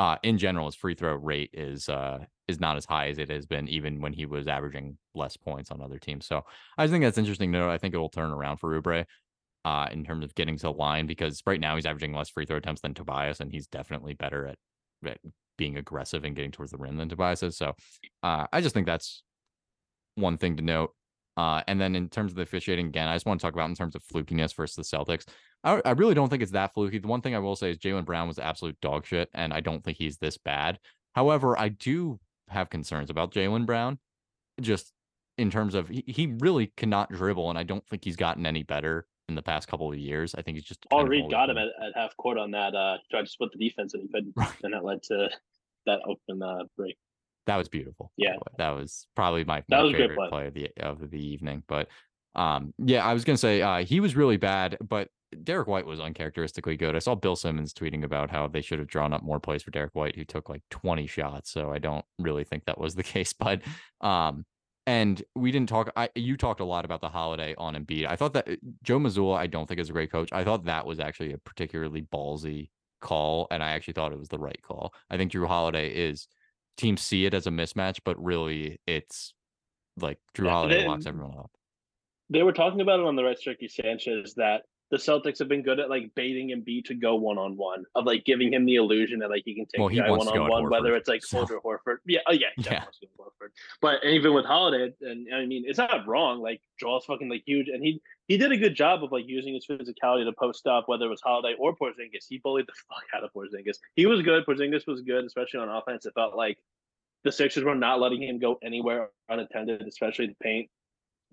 uh in general his free throw rate is uh is not as high as it has been even when he was averaging less points on other teams. So I think that's interesting to know. I think it will turn around for Oubre uh in terms of getting to the line because right now he's averaging less free throw attempts than Tobias and he's definitely better at, at being aggressive and getting towards the rim than Tobias is. So uh, I just think that's one thing to note. Uh, and then in terms of the officiating, again, I just want to talk about in terms of flukiness versus the Celtics. I, I really don't think it's that fluky. The one thing I will say is Jaylen Brown was absolute dog shit, and I don't think he's this bad. However, I do have concerns about Jaylen Brown, just in terms of he, he really cannot dribble, and I don't think he's gotten any better in the past couple of years. I think he's just Paul Reed got him at, at, half court on that. Uh, tried to split the defense and he couldn't, [laughs] and that led to that open uh, break. That was beautiful. Yeah, that was probably my, my favorite play. play of the of the evening. But um, yeah, I was gonna say uh, he was really bad, but Derrick White was uncharacteristically good. I saw Bill Simmons tweeting about how they should have drawn up more plays for Derrick White, who took like 20 shots. So I don't really think that was the [laughs] case. But um, and we didn't talk. I you talked a lot about the Holiday on Embiid. I thought that uh, Joe Mazzulla, I don't think is a great coach. I thought that was actually a particularly ballsy call, and I actually thought it was the right call. I think Jrue Holiday is teams see it as a mismatch, but really it's like Jrue yeah, Holiday they, locks everyone up. They were talking about it on the Red Ricky Sanchez that the Celtics have been good at like baiting Embiid to go one on one, of like giving him the illusion that like he can take well, guy one on one, whether it's like so. Horford, Horford. Yeah, oh yeah, yeah. Horford. But even with Holiday, and I mean, it's not wrong. Like Joel's fucking like huge, and he he did a good job of like using his physicality to post up, whether it was Holiday or Porzingis. He bullied the [laughs] fuck out of Porzingis. He was good. Porzingis was good, especially on offense. It felt like the Sixers were not letting him go anywhere unattended, especially the paint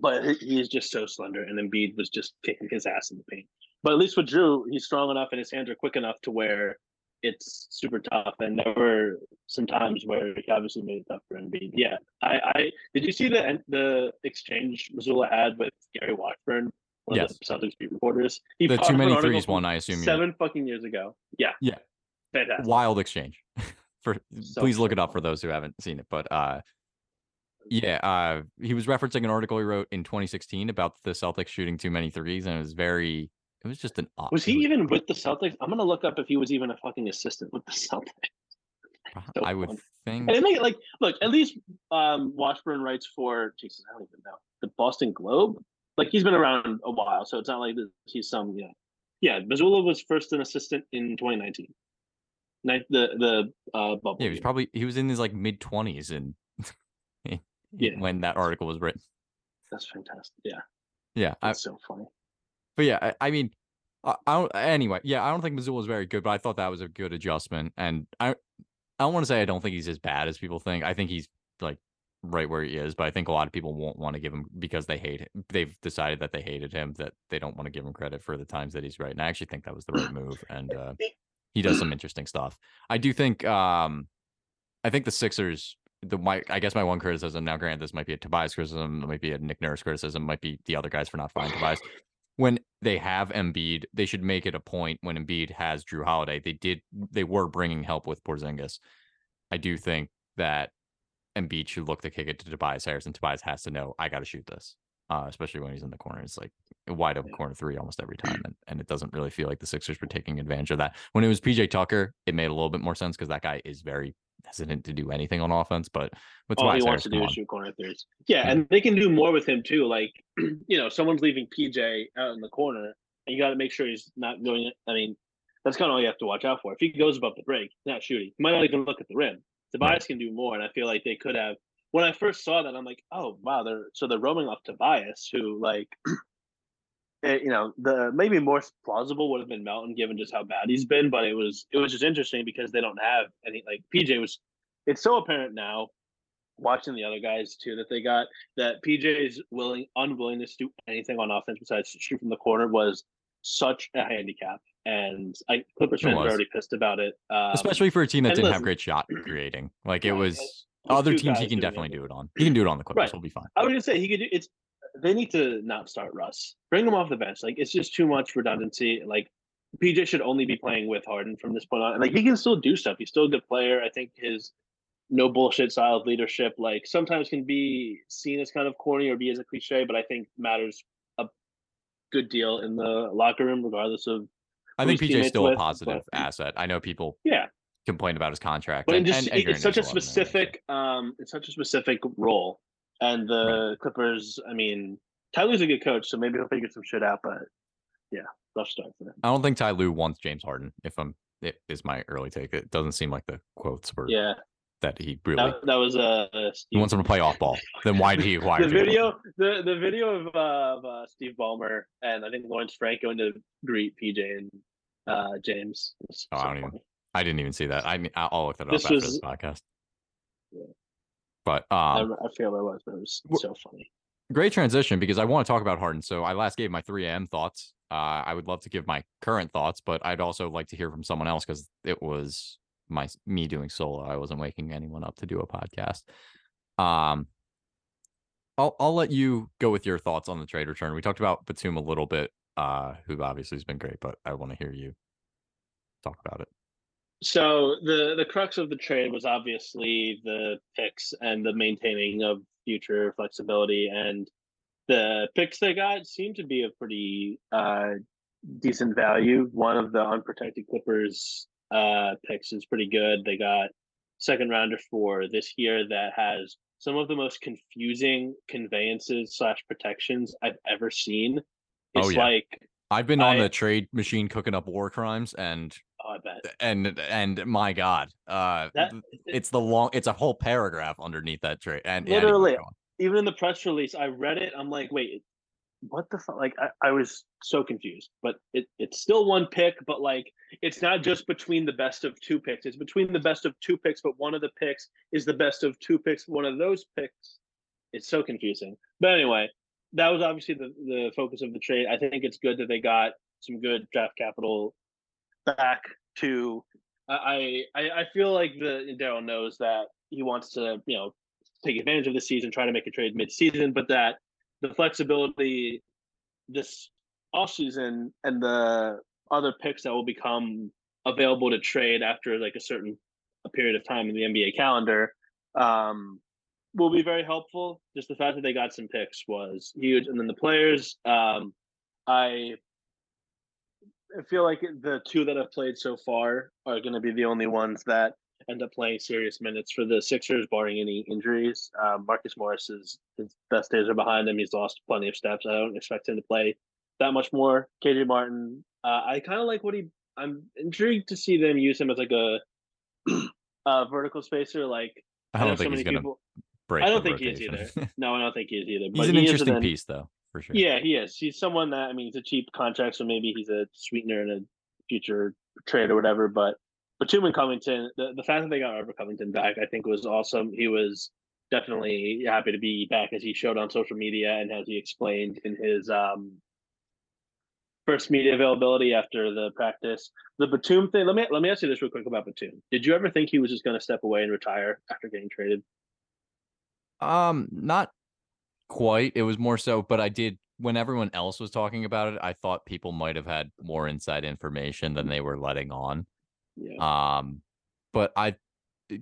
but he is just so slender, and Embiid was just kicking his ass in the paint. But at least with Jrue, he's strong enough and his hands are quick enough to where it's super tough. And there were some times where he obviously made it tough for Embiid. Yeah, I, I did you see the the exchange Mazzulla had with Gary Washburn one Yes. of the Celtics beat reporters. He The too many threes one, I assume. seven fucking years ago. Yeah, Yeah. fantastic. wild exchange. [laughs] for So please look it up for those who haven't seen it. But uh yeah, uh he was referencing an article he wrote in 2016 about the Celtics shooting too many threes, and it was very it was just an odd- Was he even with the Celtics? I'm gonna look up if he was even a fucking assistant with the [laughs] Celtics. so I would fun. think And make like look at least um Washburn writes for Jesus, I don't even know the Boston Globe. Like he's been around a while, so it's not like this, he's some Yeah. Yeah, Mazzulla was first an assistant in 2019. Ninth, the the uh bubble. yeah, he was probably he was in his like mid 20s and Yeah. when that article was written. That's fantastic. Yeah, Yeah, I, that's so funny. But yeah, I, I mean, I, I don't. Anyway, yeah, I don't think Mazzulla was very good, but I thought that was a good adjustment. And I, I don't want to say I don't think he's as bad as people think. I think he's like right where he is, but I think a lot of people won't want to give him because they hate him. They've decided that they hated him, that they don't want to give him credit for the times that he's right. And I actually think that was the right move. [clears throat] And uh, he does some interesting stuff. I do think. um I think the Sixers. The my I guess my one criticism now, granted, this might be a Tobias criticism, it might be a Nick Nurse criticism, might be the other guys for not finding Tobias when they have Embiid, they should make it a point when Embiid has Jrue Holiday. They did, they were bringing help with Porzingis. I do think that Embiid should look to kick it to Tobias Harris, and Tobias has to know I got to shoot this, uh, especially when he's in the corner. It's like wide open corner three almost every time, and, and it doesn't really feel like the Sixers were taking advantage of that. When it was PJ Tucker, it made a little bit more sense because that guy is very hesitant to do anything on offense. But with All he wants Harris, to do is shoot corner threes. Yeah, Yeah. and they can do more with him too. Like, [clears throat] you know, someone's leaving PJ out in the corner, and you got to make sure he's not going. I mean, that's kind of all you have to watch out for. If he goes above the break, he's not shooting. He might not even look at the rim. Tobias can do more, and I feel like they could have. When I first saw that, I'm like, oh wow, they're so they're roaming off Tobias, who like, [clears throat] you know, the maybe more plausible would have been Melton, given just how bad he's been. But it was it was just interesting because they don't have any like PJ was. It's so apparent now watching the other guys too that they got that PJ's willing unwillingness to do anything on offense besides shoot from the corner was such a handicap. And I Clippers fans are already pissed about it. Um, especially for a team that didn't have great shot [clears throat] creating. Like it was other teams he can definitely it. do it on. He can do it on the Clippers. Right. He'll be fine. I was gonna say he could do it's they need to not start Russ. Bring him off the bench. Like it's just too much redundancy. Like PJ should only be playing with Harden from this point on. And like he can still do stuff. He's still a good player. I think his no bullshit style of leadership, like sometimes can be seen as kind of corny or be as a cliche, but I think matters a good deal in the locker room, regardless of I think PJ's still a positive but- asset. I know people yeah. complain about his contract, But and, just and, and it's such a Green does love him anyway, so- specific um it's such a specific role. And the Clippers, I mean, Ty Lue's a good coach, so maybe he'll figure some shit out, but yeah, rough start for them. I don't think Ty Lue wants James Harden. If I'm, it is my early take. It doesn't seem like the quotes were Yeah. that he really That, that was uh he wants him to play off ball. Then why did he acquire the video the, the video of, uh, of uh, Steve Ballmer and I think Lawrence Frank going to greet PJ and uh James. Oh, I don't even- I didn't even see that. I mean, I'll look that up after was- this podcast. Yeah. But I, um, I feel it was, but it was so funny. great transition because I want to talk about Harden. So I last gave my 3 a.m. thoughts. Uh, I would love to give my current thoughts, but I'd also like to hear from someone else because it was my me doing solo. I wasn't waking anyone up to do a podcast. Um, I'll I'll let you go with your thoughts on the trade return. We talked about Batum a little bit, uh, who obviously has been great, but I want to hear you talk about it. So the the crux of the trade was obviously the picks and the maintaining of future flexibility, and the picks they got seemed to be of pretty uh, decent value. One of the unprotected Clippers uh, picks is pretty good. They got second rounder for this year that has some of the most confusing conveyances slash protections I've ever seen. Oh, It's yeah. like I've been on I- the trade machine cooking up war crimes, and oh, I bet and and my God, uh, That- it's the long, it's a whole paragraph underneath that trade, and Literally. on. even in the press release, I read it. I'm like, wait, what the fuck? Like, I, I was so confused. But it, it's still one pick, but like, it's not just between the best of two picks. It's between the best of two picks, but one of the picks is the best of two picks. One of those picks. It's so confusing. But anyway, that was obviously the the focus of the trade. I think it's good that they got some good draft capital back to. I I, I feel like the Daryl knows that he wants to you know take advantage of the season, try to make a trade mid-season, but that the flexibility this off season and the other picks that will become available to trade after like a certain period of time in the NBA calendar um, will be very helpful. Just the fact that they got some picks was huge, and then the players. Um, I feel like the two that have played so far are going to be the only ones that end up playing serious minutes for the Sixers, barring any injuries. Um, Marcus Morris is his best days are behind him. He's lost plenty of steps. I don't expect him to play that much more. KJ Martin, uh, I kind of like what he. I'm intrigued to see them use him as like a, [clears throat] a vertical spacer. Like I don't think so he's gonna break. I don't think rotation. he is either. [laughs] No, I don't think he is either. he's an he interesting then, piece, though, for sure. Yeah, he is. He's someone that I mean, he's a cheap contract, so maybe he's a sweetener in a future trade or whatever. But Batum and Covington, the, the fact that they got Robert Covington back, I think was awesome. He was definitely happy to be back as he showed on social media and as he explained in his um, first media availability after the practice. The Batum thing. Let me let me ask you this real quick about Batum. Did you ever think he was just going to step away and retire after getting traded? Um, not quite. It was more so, but I did when everyone else was talking about it. I thought people might have had more inside information than they were letting on. Yeah. Um, but I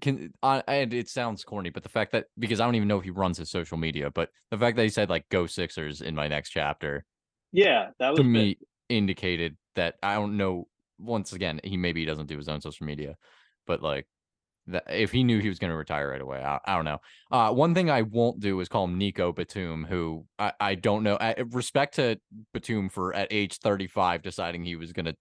can I, and it sounds corny, but the fact that because I don't even know if he runs his social media, but the fact that he said like "Go Sixers" in my next chapter, yeah, that was to me indicated that I don't know. Once again, he maybe he doesn't do his own social media, but like that if he knew he was going to retire right away, I, I don't know. Uh, one thing I won't do is call him Nico Batum, who I, I don't know. I, respect to Batum for at age 35 deciding he was going to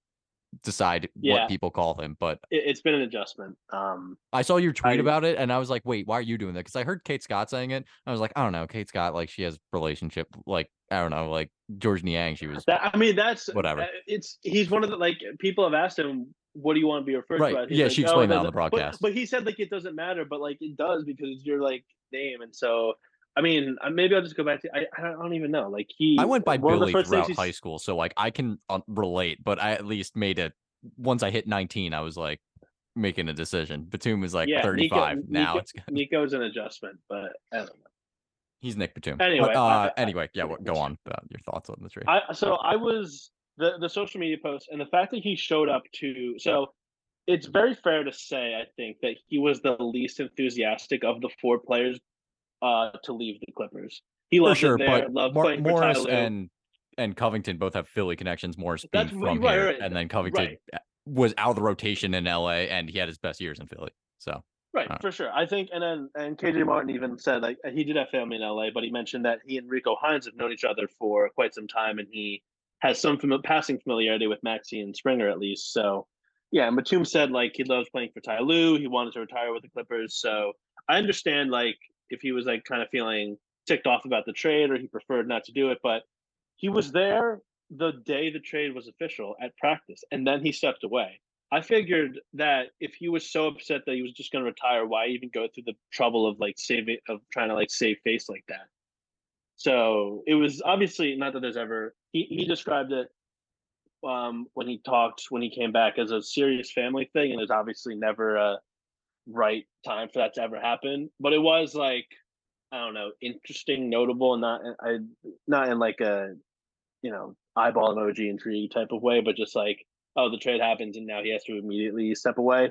decide yeah. what people call him. But it, has been an adjustment. Um, I saw your tweet I, about it, and I was like, "Wait, why are you doing that?" Because I heard Kate Scott saying it. I was like, "I don't know." Kate Scott, like, she has relationship, like, I don't know, like Georges Niang. She was. That, I mean, that's whatever. Uh, it's he's one of the like people have asked him. What do you want to be referred right. to? yeah, like, she explained that on the broadcast. But, but he said like it doesn't matter, but like it does because it's your like name, and so I mean, uh, maybe I'll just go back to. I, I don't even know. Like he, I went by Billy throughout high school, so like I can uh, relate. But I at least made it once I hit 19, I was like making a decision. Batum is like yeah, 35 Nico, now. Nico, it's good. [laughs] Nico's an adjustment, but I don't know. He's Nick Batum. Anyway, but, uh, I, anyway, yeah. go on about your thoughts on the trade. I, so I was the the social media post and the fact that he showed up to so it's very fair to say I think that he was the least enthusiastic of the four players uh, to leave the Clippers. He loved sure, there, but loved Mar- playing Morris and and Covington both have Philly connections. Morris being That's, from right, here, right, and then Covington right. was out of the rotation in LA, and he had his best years in Philly. So right, uh, for sure. I think, and then and KJ Martin even said like he did have family in LA, but he mentioned that he and Rico Hines have known each other for quite some time, and he has some fam- passing familiarity with Maxey and Springer at least. So yeah, and Batum said like he loves playing for Ty Lue. He wanted to retire with the Clippers. So I understand like if he was like kind of feeling ticked off about the trade or he preferred not to do it, but he was there the day the trade was official at practice, and then he stepped away. I figured that if he was so upset that he was just going to retire, why even go through the trouble of like saving of trying to like save face like that? So it was obviously not that there's ever he he described it um, when he talked when he came back as a serious family thing, and there's obviously never a right time for that to ever happen. But it was like I don't know, interesting, notable, and not I not in like a you know eyeball emoji intrigue type of way, but just like oh the trade happens and now he has to immediately step away.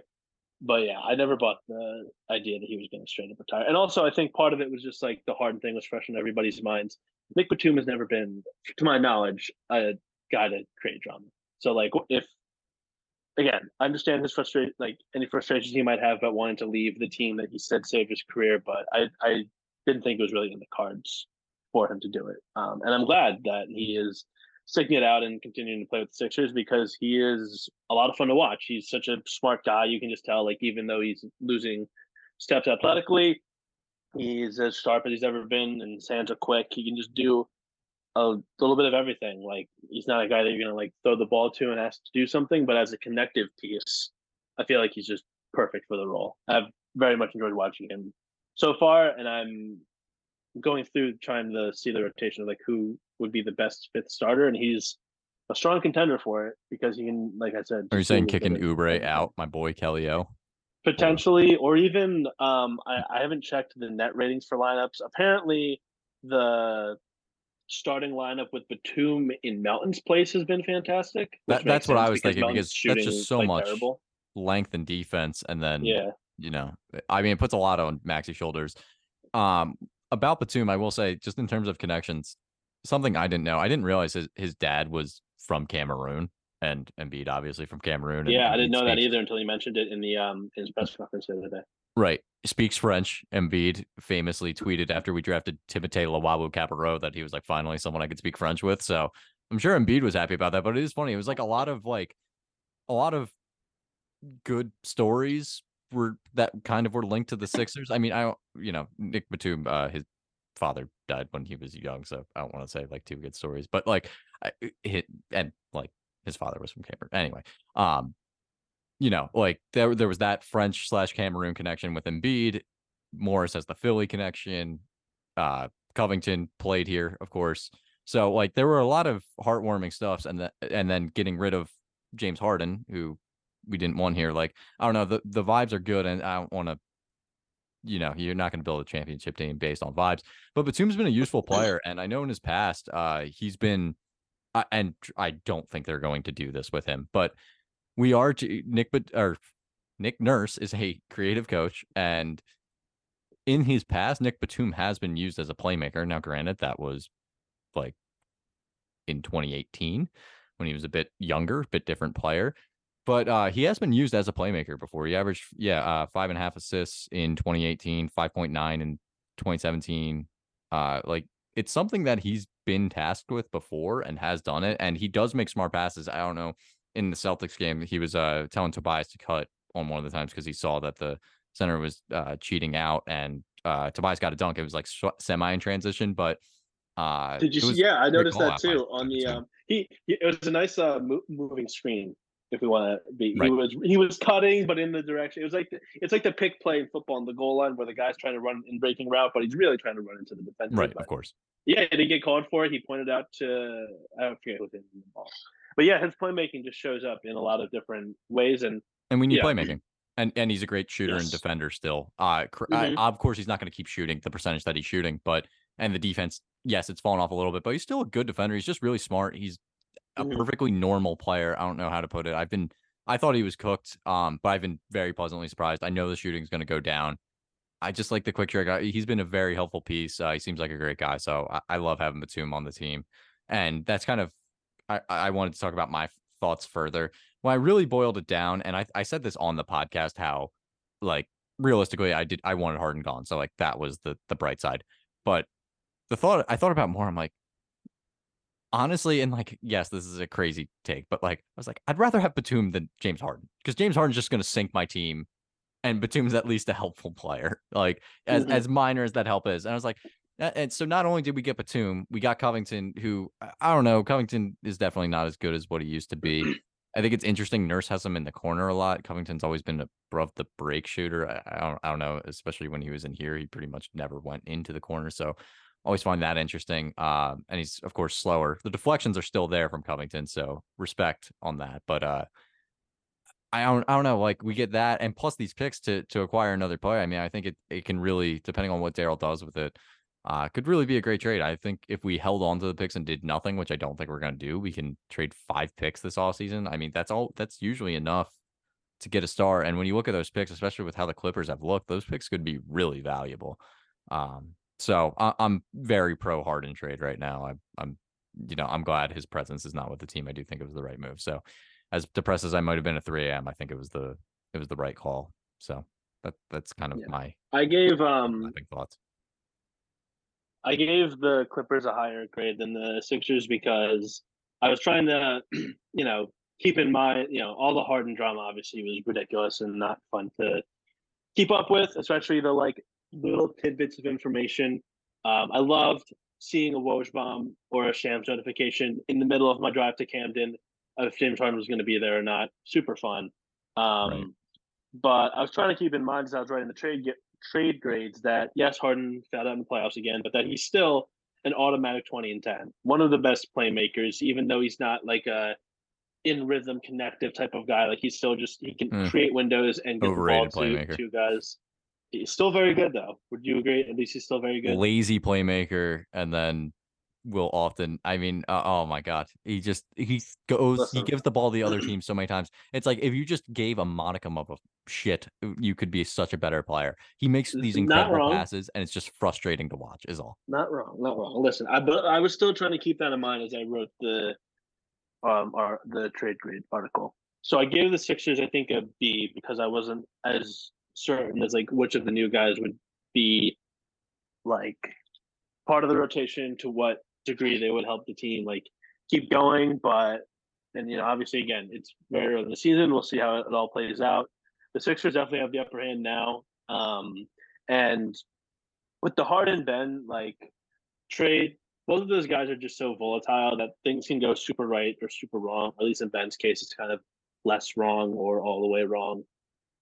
But yeah, I never bought the idea that he was going to straight up retire. And also, I think part of it was just like the Harden thing was fresh in everybody's minds. Nick Batum has never been, to my knowledge, a guy to create drama. So like if again, I understand his frustration, like any frustrations he might have about wanting to leave the team that he said saved his career, but I I didn't think it was really in the cards for him to do it. Um, and I'm glad that he is sticking it out and continuing to play with the Sixers because he is a lot of fun to watch. He's such a smart guy. You can just tell, like, even though he's losing steps athletically, he's as sharp as he's ever been, and his hands are quick. He can just do a little bit of everything. Like, he's not a guy that you're gonna like throw the ball to and ask to do something, but as a connective piece, I feel like he's just perfect for the role. I've very much enjoyed watching him so far, and I'm going through trying to see the rotation of like who would be the best fifth starter, and he's a strong contender for it because he can, like I said. Are you saying kicking Oubre out, my boy Kelly O? Potentially, or even um, I, I haven't checked the net ratings for lineups. Apparently, the starting lineup with Batum in Melton's place has been fantastic. That, that's what I was thinking because that's just so much terrible. length and defense, and then yeah, you know, I mean, it puts a lot on Maxey's shoulders. Um, about Batum, I will say, just in terms of connections, something I didn't know. I didn't realize his, his dad was from Cameroon and Embiid obviously from Cameroon. Yeah, I didn't know speaks, that either until he mentioned it in the um his press conference the other day. Right. Speaks French. Embiid famously tweeted after we drafted Timothé Luwawu-Cabarrot that he was like finally someone I could speak French with. So I'm sure Embiid was happy about that. But it is funny. It was like a lot of like a lot of good stories were that kind of were linked to the Sixers. I mean, I you know, Nick Batum, uh, his father died when he was young, so I don't want to say like two good stories, but like it and like his father was from Cameroon. Anyway, um, you know, like there there was that French slash Cameroon connection with Embiid. Morris has the Philly connection. Uh, Covington played here, of course. So like there were a lot of heartwarming stuffs, and the, and then getting rid of James Harden, who we didn't want here. Like I don't know, the the vibes are good, and I don't want to. You know, you're not going to build a championship team based on vibes. But Batum's been a useful player, and I know in his past, uh, he's been, uh, and I don't think they're going to do this with him, but we are Nick, but or Nick Nurse is a creative coach, and in his past, Nick Batum has been used as a playmaker. Now, granted, that was like in 2018 when he was a bit younger, a bit different player but uh, he has been used as a playmaker before. He averaged, yeah, uh, five and a half assists in 2018, 5.9 in 2017. Uh, like it's something that he's been tasked with before and has done it. And he does make smart passes. I don't know. In the Celtics game, he was uh, telling Tobias to cut on one of the times because he saw that the center was uh, cheating out and uh, Tobias got a dunk. It was like semi in transition, but uh, did you see? Yeah, I noticed that too on the. Um, he, he, it was a nice uh, moving screen if we want to be. Right. He was he was cutting, but in the direction. It was like the, it's like the pick play in football on the goal line where the guy's trying to run in breaking route, but he's really trying to run into the defense. Right, of course. Yeah, he didn't get called for it. He pointed out to I forget who hit the ball, but yeah, his playmaking just shows up in a lot of different ways, and and we need yeah. playmaking. And, and he's a great shooter yes. and defender still. Uh, mm-hmm. I, of course, he's not going to keep shooting the percentage that he's shooting, but and the defense, yes, it's fallen off a little bit, but he's still a good defender. He's just really smart. He's a mm-hmm. perfectly normal player. I don't know how to put it. I've been I thought he was cooked, um, but I've been very pleasantly surprised. I know the shooting is going to go down. I just like the quick trigger. He's been a very helpful piece. Uh, he seems like a great guy, so I, I love having Batum on the team. And that's kind of I, I wanted to talk about my thoughts further. When I really boiled it down, and I, I said this on the podcast, how like realistically I did I wanted Harden gone, so like that was the the bright side. But the thought I thought about more. I'm like, honestly, and like, yes, this is a crazy take, but like, I was like, I'd rather have Batum than James Harden because James Harden's just going to sink my team, and Batum's at least a helpful player, [laughs] like as mm-hmm. as minor as that help is. And I was like, and so not only did we get Batum, we got Covington, who I don't know, Covington is definitely not as good as what he used to be. [clears throat] I think it's interesting. Nurse has him in the corner a lot. Covington's always been above the break shooter. I, I don't, I don't know, especially when he was in here, he pretty much never went into the corner. So always find that interesting. Um, and he's of course slower. The deflections are still there from Covington, so respect on that. But uh, I don't, I don't know. Like we get that, and plus these picks to to acquire another player. I mean, I think it it can really, depending on what Daryl does with it, uh, could really be a great trade. I think if we held on to the picks and did nothing, which I don't think we're going to do, we can trade five picks this all season. I mean, that's all. That's usually enough to get a star. And when you look at those picks, especially with how the Clippers have looked, those picks could be really valuable. Um, so I, am very pro Harden trade right now. I, I'm, you know, I'm glad his presence is not with the team. I do think it was the right move. So as depressed as I might have been at 3 a.m., I think it was the it was the right call. So that that's kind of yeah. my I gave um thoughts. I gave the Clippers a higher grade than the Sixers because I was trying to, [clears throat] you know, keep in mind, you know, all the Harden drama obviously was ridiculous and not fun to keep up with, especially the like little tidbits of information. Um, I loved seeing a Woj bomb or a Shams notification in the middle of my drive to Camden if James Harden was going to be there or not. Super fun. Um, right. But I was trying to keep in mind as I was writing the trade trade grades that yes, Harden found out in the playoffs again, but that he's still an automatic 20 and 10. One of the best playmakers, even though he's not like a in rhythm connective type of guy. Like he's still just he can mm. create windows and get Overrated the ball to two guys. He's still very good though. Would you agree? At least he's still very good. Lazy playmaker, and then will often. I mean, uh, oh my god, he just he goes, he gives the ball to the other [clears throat] team so many times. It's like if you just gave a monicum of a shit, uh, you could be such a better player. He makes these incredible passes, and it's just frustrating to watch. Is all. Not wrong, not wrong. Listen, I but I was still trying to keep that in mind as I wrote the um our the trade grade article. So I gave the Sixers I think a B because I wasn't as certain as like which of the new guys would be like part of the rotation to what degree they would help the team like keep going. But and you know, obviously again, it's very early in the season. We'll see how it all plays out. The Sixers definitely have the upper hand now. Um and with the Harden Ben like trade, both of those guys are just so volatile that things can go super right or super wrong. At least in Ben's case, it's kind of less wrong or all the way wrong.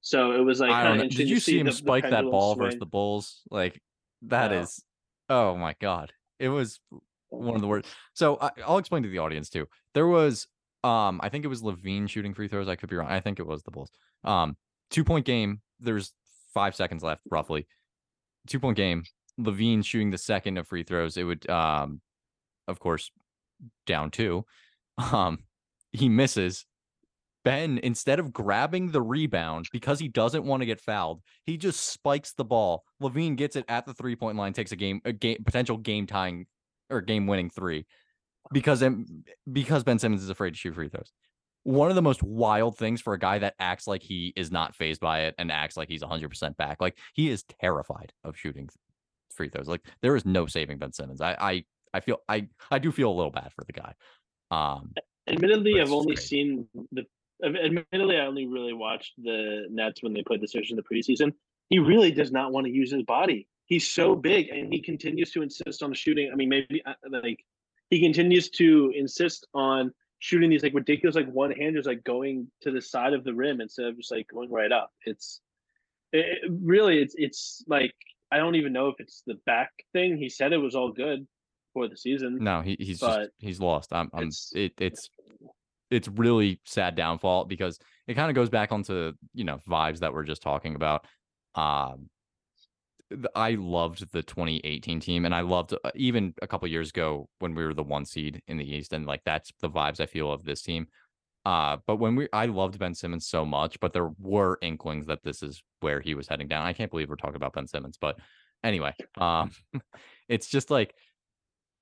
So it was like kind of Did you see him the, the spike that pendulum ball versus the Bulls? Like that No. is, oh my god, it was one of the worst. So I, I'll explain to the audience too. There was, um, I think it was LaVine shooting free throws. I could be wrong. I think it was the Bulls. Um, two point game. There's five seconds left, roughly. Two point game. LaVine shooting the second of free throws. It would, um, of course, down two. [laughs] Um, he misses. Ben, instead of grabbing the rebound because he doesn't want to get fouled, he just spikes the ball. LaVine gets it at the three point line, takes a game, a game potential game tying or game winning three because because Ben Simmons is afraid to shoot free throws. One of the most wild things for a guy that acts like he is not phased by it and acts like he's 100% back. Like he is terrified of shooting free throws. Like there is no saving Ben Simmons. I I I feel I I do feel a little bad for the guy. Um Admittedly, I've only great. seen the. Ad- Admittedly, I only really watched the Nets when they played the Sixers in the preseason. He really does not want to use his body. He's so big, and he continues to insist on shooting. I mean, maybe uh, like he continues to insist on shooting these like ridiculous like one handers, like going to the side of the rim instead of just like going right up. It's it, really it's it's like I don't even know if it's the back thing. He said it was all good for the season. no, he, he's But just he's lost. I'm, I'm it's- it, it's it's really sad downfall because it kind of goes back onto you know vibes that we're just talking about. Um, I loved the 2018 team, and I loved uh, even a couple years ago when we were the one seed in the East, and like that's the vibes I feel of this team. Uh, but when we, I loved Ben Simmons so much, but there were inklings that this is where he was heading down. I can't believe we're talking about Ben Simmons, but anyway, um, [laughs] it's just like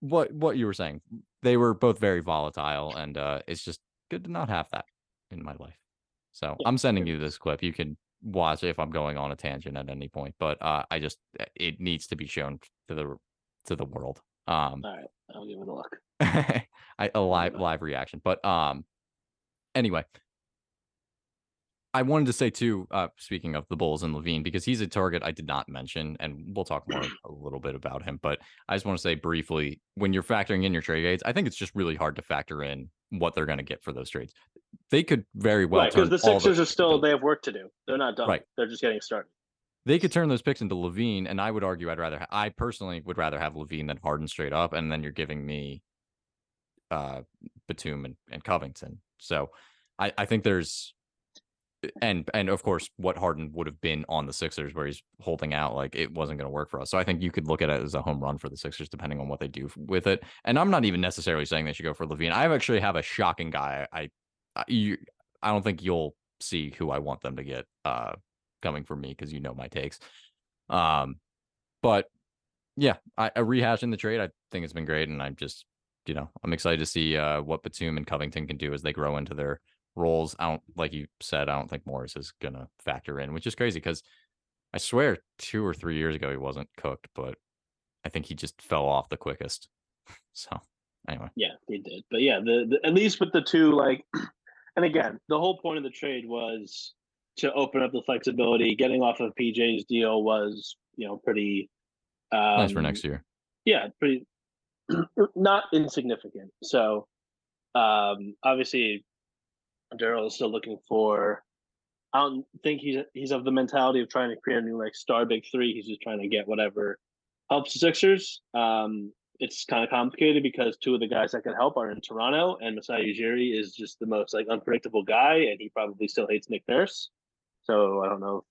what what you were saying. They were both very volatile, and uh, it's just good to not have that in my life. So Yeah, I'm sending you this clip. You can watch if I'm going on a tangent at any point, but uh, I just it needs to be shown to the to the world. Um, All right, I'll give it a look. [laughs] I a live live reaction. But um anyway. I wanted to say too, uh speaking of the Bulls and LaVine, because he's a target I did not mention, and we'll talk more [clears throat] a little bit about him. But I just want to say briefly, when you're factoring in your trade grades, I think it's just really hard to factor in what they're gonna get for those trades. They could very well because turn the Sixers the- are still they have work to do. They're not done. Right. They're just getting started. they could turn those picks into LaVine, and I would argue I'd rather ha- I personally would rather have LaVine than Harden straight up, and then you're giving me uh Batum and, and Covington. So I, I think there's and and of course what Harden would have been on the Sixers where he's holding out like it wasn't going to work for us. So I think you could look at it as a home run for the Sixers depending on what they do with it. And I'm not even necessarily saying they should go for LaVine. I actually have a shocking guy. I I, you, I don't think you'll see who I want them to get uh coming from me because you know my takes. Um, but yeah, I, I rehashing the trade. I think it's been great, and I'm just you know I'm excited to see uh what Batum and Covington can do as they grow into their roles. I don't like you said. I don't think Morris is gonna factor in, which is crazy because I swear two or three years ago he wasn't cooked, but I think he just fell off the quickest. [laughs] So anyway, Yeah, they did. But yeah, the, the at least with the two like, [clears throat] and again, the whole point of the trade was to open up the flexibility. Getting off of PJ's deal was you know pretty um, nice for next year. yeah, pretty [clears throat] not insignificant. So um obviously Daryl is still looking for I don't think he's he's of the mentality of trying to create a new like star big three. He's just trying to get whatever helps the Sixers. Um it's kind of complicated because two of the guys that could help are in Toronto and Masai Ujiri is just the most like unpredictable guy and he probably still hates Nick Nurse. So I don't know if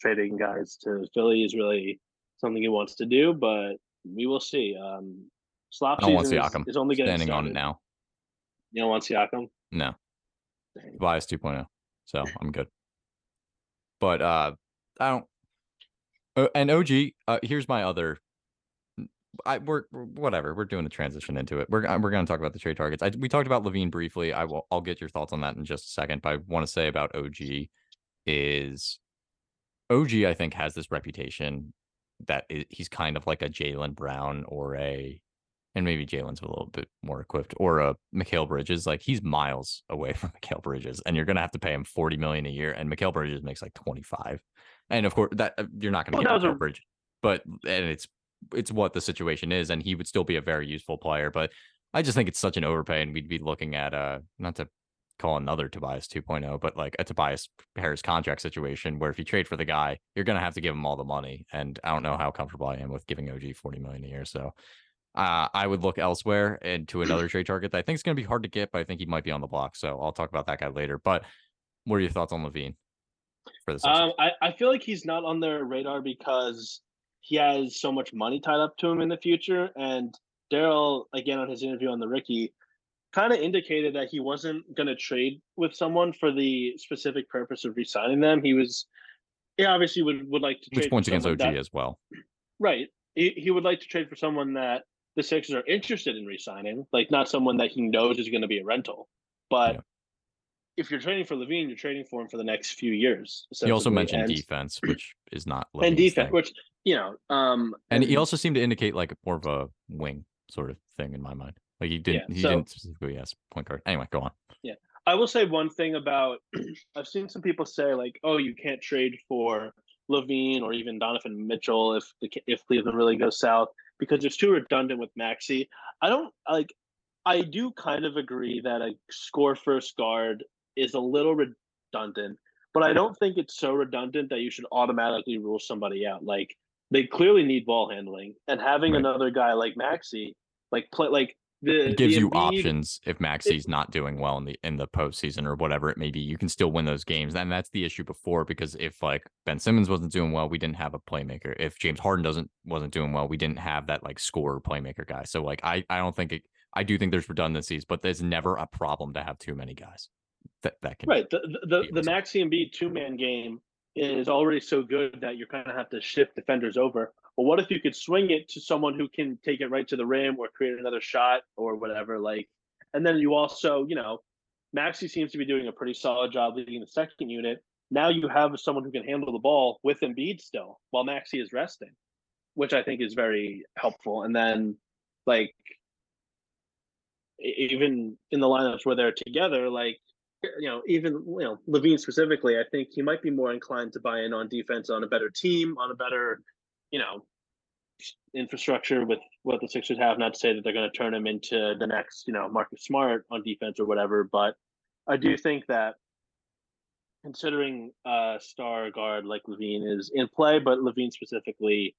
trading guys to Philly is really something he wants to do, but we will see. Um Slop I don't season is, Siakam is only getting standing on it now. You don't want Siakam? No, Dang. bias 2.0. So I'm good. But uh I don't uh, and OG, uh here's my other I we're whatever. We're doing a transition into it. We're we're going to talk about the trade targets. I, we talked about LaVine briefly. I will I'll get your thoughts on that in just a second. But I want to say about OG is OG I think has this reputation that he's kind of like a Jaylen Brown or a and maybe Jaylen's a little bit more equipped or a Mikal Bridges. Like he's miles away [laughs] from Mikal Bridges, and you're gonna have to pay him 40 million a year, and Mikal Bridges makes like 25. And of course that uh, you're not gonna Well, get Mikal a- Bridges, but and it's it's what the situation is, and he would still be a very useful player. But I just think it's such an overpay, and we'd be looking at uh not to call another Tobias 2.0, but like a Tobias Harris contract situation where if you trade for the guy, you're gonna have to give him all the money. And I don't know how comfortable I am with giving OG 40 million a year. So uh, I would look elsewhere and to [clears throat] another trade target that I think is going to be hard to get, but I think he might be on the block. So I'll talk about that guy later. But what are your thoughts on LaVine for Sixers? Um, I, I feel like he's not on their radar because he has so much money tied up to him in the future. And Daryl, again, on his interview on the Ricky, kind of indicated that he wasn't going to trade with someone for the specific purpose of re-signing them. He was, he obviously would, would like to trade Which points against OG that- as well. Right. He, he would like to trade for someone that the Sixers are interested in re-signing, like not someone that he knows is going to be a rental. But Yeah. if you're trading for LaVine, you're trading for him for the next few years. He also mentioned and, defense, which is not [clears throat] and defense, thing. which you know, um, and he also seemed to indicate like more of a wing sort of thing in my mind. Like he didn't Yeah, he so- didn't specifically ask point guard. Anyway, go on. Yeah, I will say one thing about [clears throat] I've seen some people say like, oh, you can't trade for LaVine or even Donovan Mitchell if the if Cleveland really goes south because it's too redundant with Maxey. I don't like. I do kind of agree that a score first guard is a little redundant, but I don't think it's so redundant that you should automatically rule somebody out. Like they clearly need ball handling, and having Right. another guy like Maxey, like play like the It gives you Embiid- options if Maxey's not doing well in the in the postseason or whatever it may be. You can still win those games, and that's the issue before because if like Ben Simmons wasn't doing well, we didn't have a playmaker. If James Harden doesn't wasn't doing well, we didn't have that like scorer playmaker guy. So like I I don't think it. I do think there's redundancies, but there's never a problem to have too many guys. That that can Right. The the, the, the Maxey and B two man game is already so good that you kind of have to shift defenders over. But what if you could swing it to someone who can take it right to the rim or create another shot or whatever? Like, and then you also, you know, Maxey seems to be doing a pretty solid job leading the second unit. Now you have someone who can handle the ball with Embiid still while Maxey is resting, which I think is very helpful. And then, like, even in the lineups where they're together, like you know, even you know LaVine specifically, I think he might be more inclined to buy in on defense on a better team, on a better, you know, infrastructure with what the Sixers have. Not to say that they're going to turn him into the next, you know, Marcus Smart on defense or whatever, but I do think that considering a star guard like LaVine is in play, but LaVine specifically,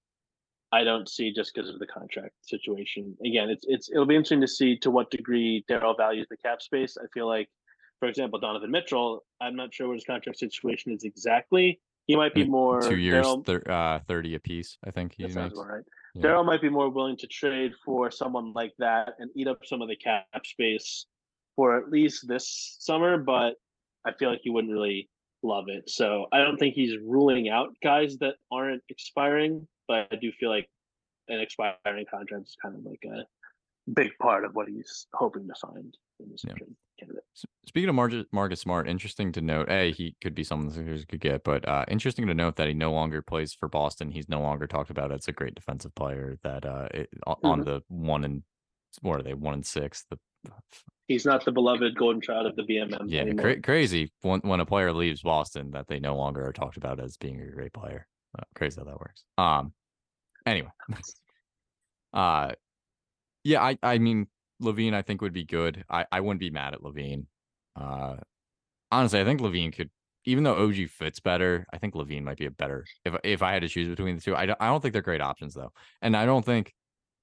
I don't see just because of the contract situation. Again, it's it's it'll be interesting to see to what degree Daryl values the cap space. I feel like, for example, Donovan Mitchell. I'm not sure what his contract situation is exactly. He might be more two years, thir- uh, thirty apiece. I think he sounds right. Yeah. Daryl might be more willing to trade for someone like that and eat up some of the cap space for at least this summer, but I feel like he wouldn't really love it. So I don't think he's ruling out guys that aren't expiring, but I do feel like an expiring contract is kind of like a big part of what he's hoping to find in this Yeah. candidate. Speaking of Marcus, Marcus Smart, interesting to note. A, he could be someone the Sixers could get, but uh, interesting to note that he no longer plays for Boston. He's no longer talked about as a great defensive player. That uh, it, on Mm-hmm. the one and what are they one and six? The He's not the beloved golden child of the BMM. yeah, cra- crazy when when a player leaves Boston that they no longer are talked about as being a great player. Uh, crazy how that works. Um, anyway, [laughs] uh, yeah, I I mean LaVine I think would be good. I I wouldn't be mad at LaVine. Uh, honestly, I think LaVine could, even though OG fits better, I think LaVine might be a better. If if I had to choose between the two, I don't, I don't think they're great options though, and I don't think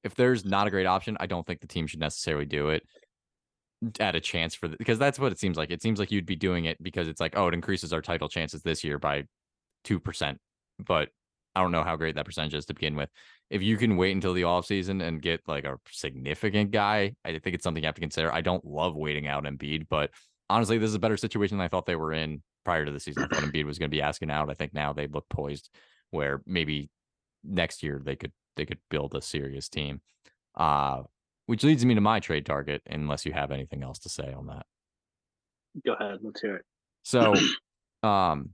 if there's not a great option, I don't think the team should necessarily do it at a chance for because that's what it seems like. It seems like you'd be doing it because it's like, oh, it increases our title chances this year by two percent, but I don't know how great that percentage is to begin with. If you can wait until the offseason and get like a significant guy, I think it's something you have to consider. I don't love waiting out Embiid, but honestly, this is a better situation than I thought they were in prior to the season. I thought Embiid was going to be asking out. I think now they look poised where maybe next year they could they could build a serious team. Uh, which leads me to my trade target, unless you have anything else to say on that. Go ahead, let's hear it. So, [clears throat] um,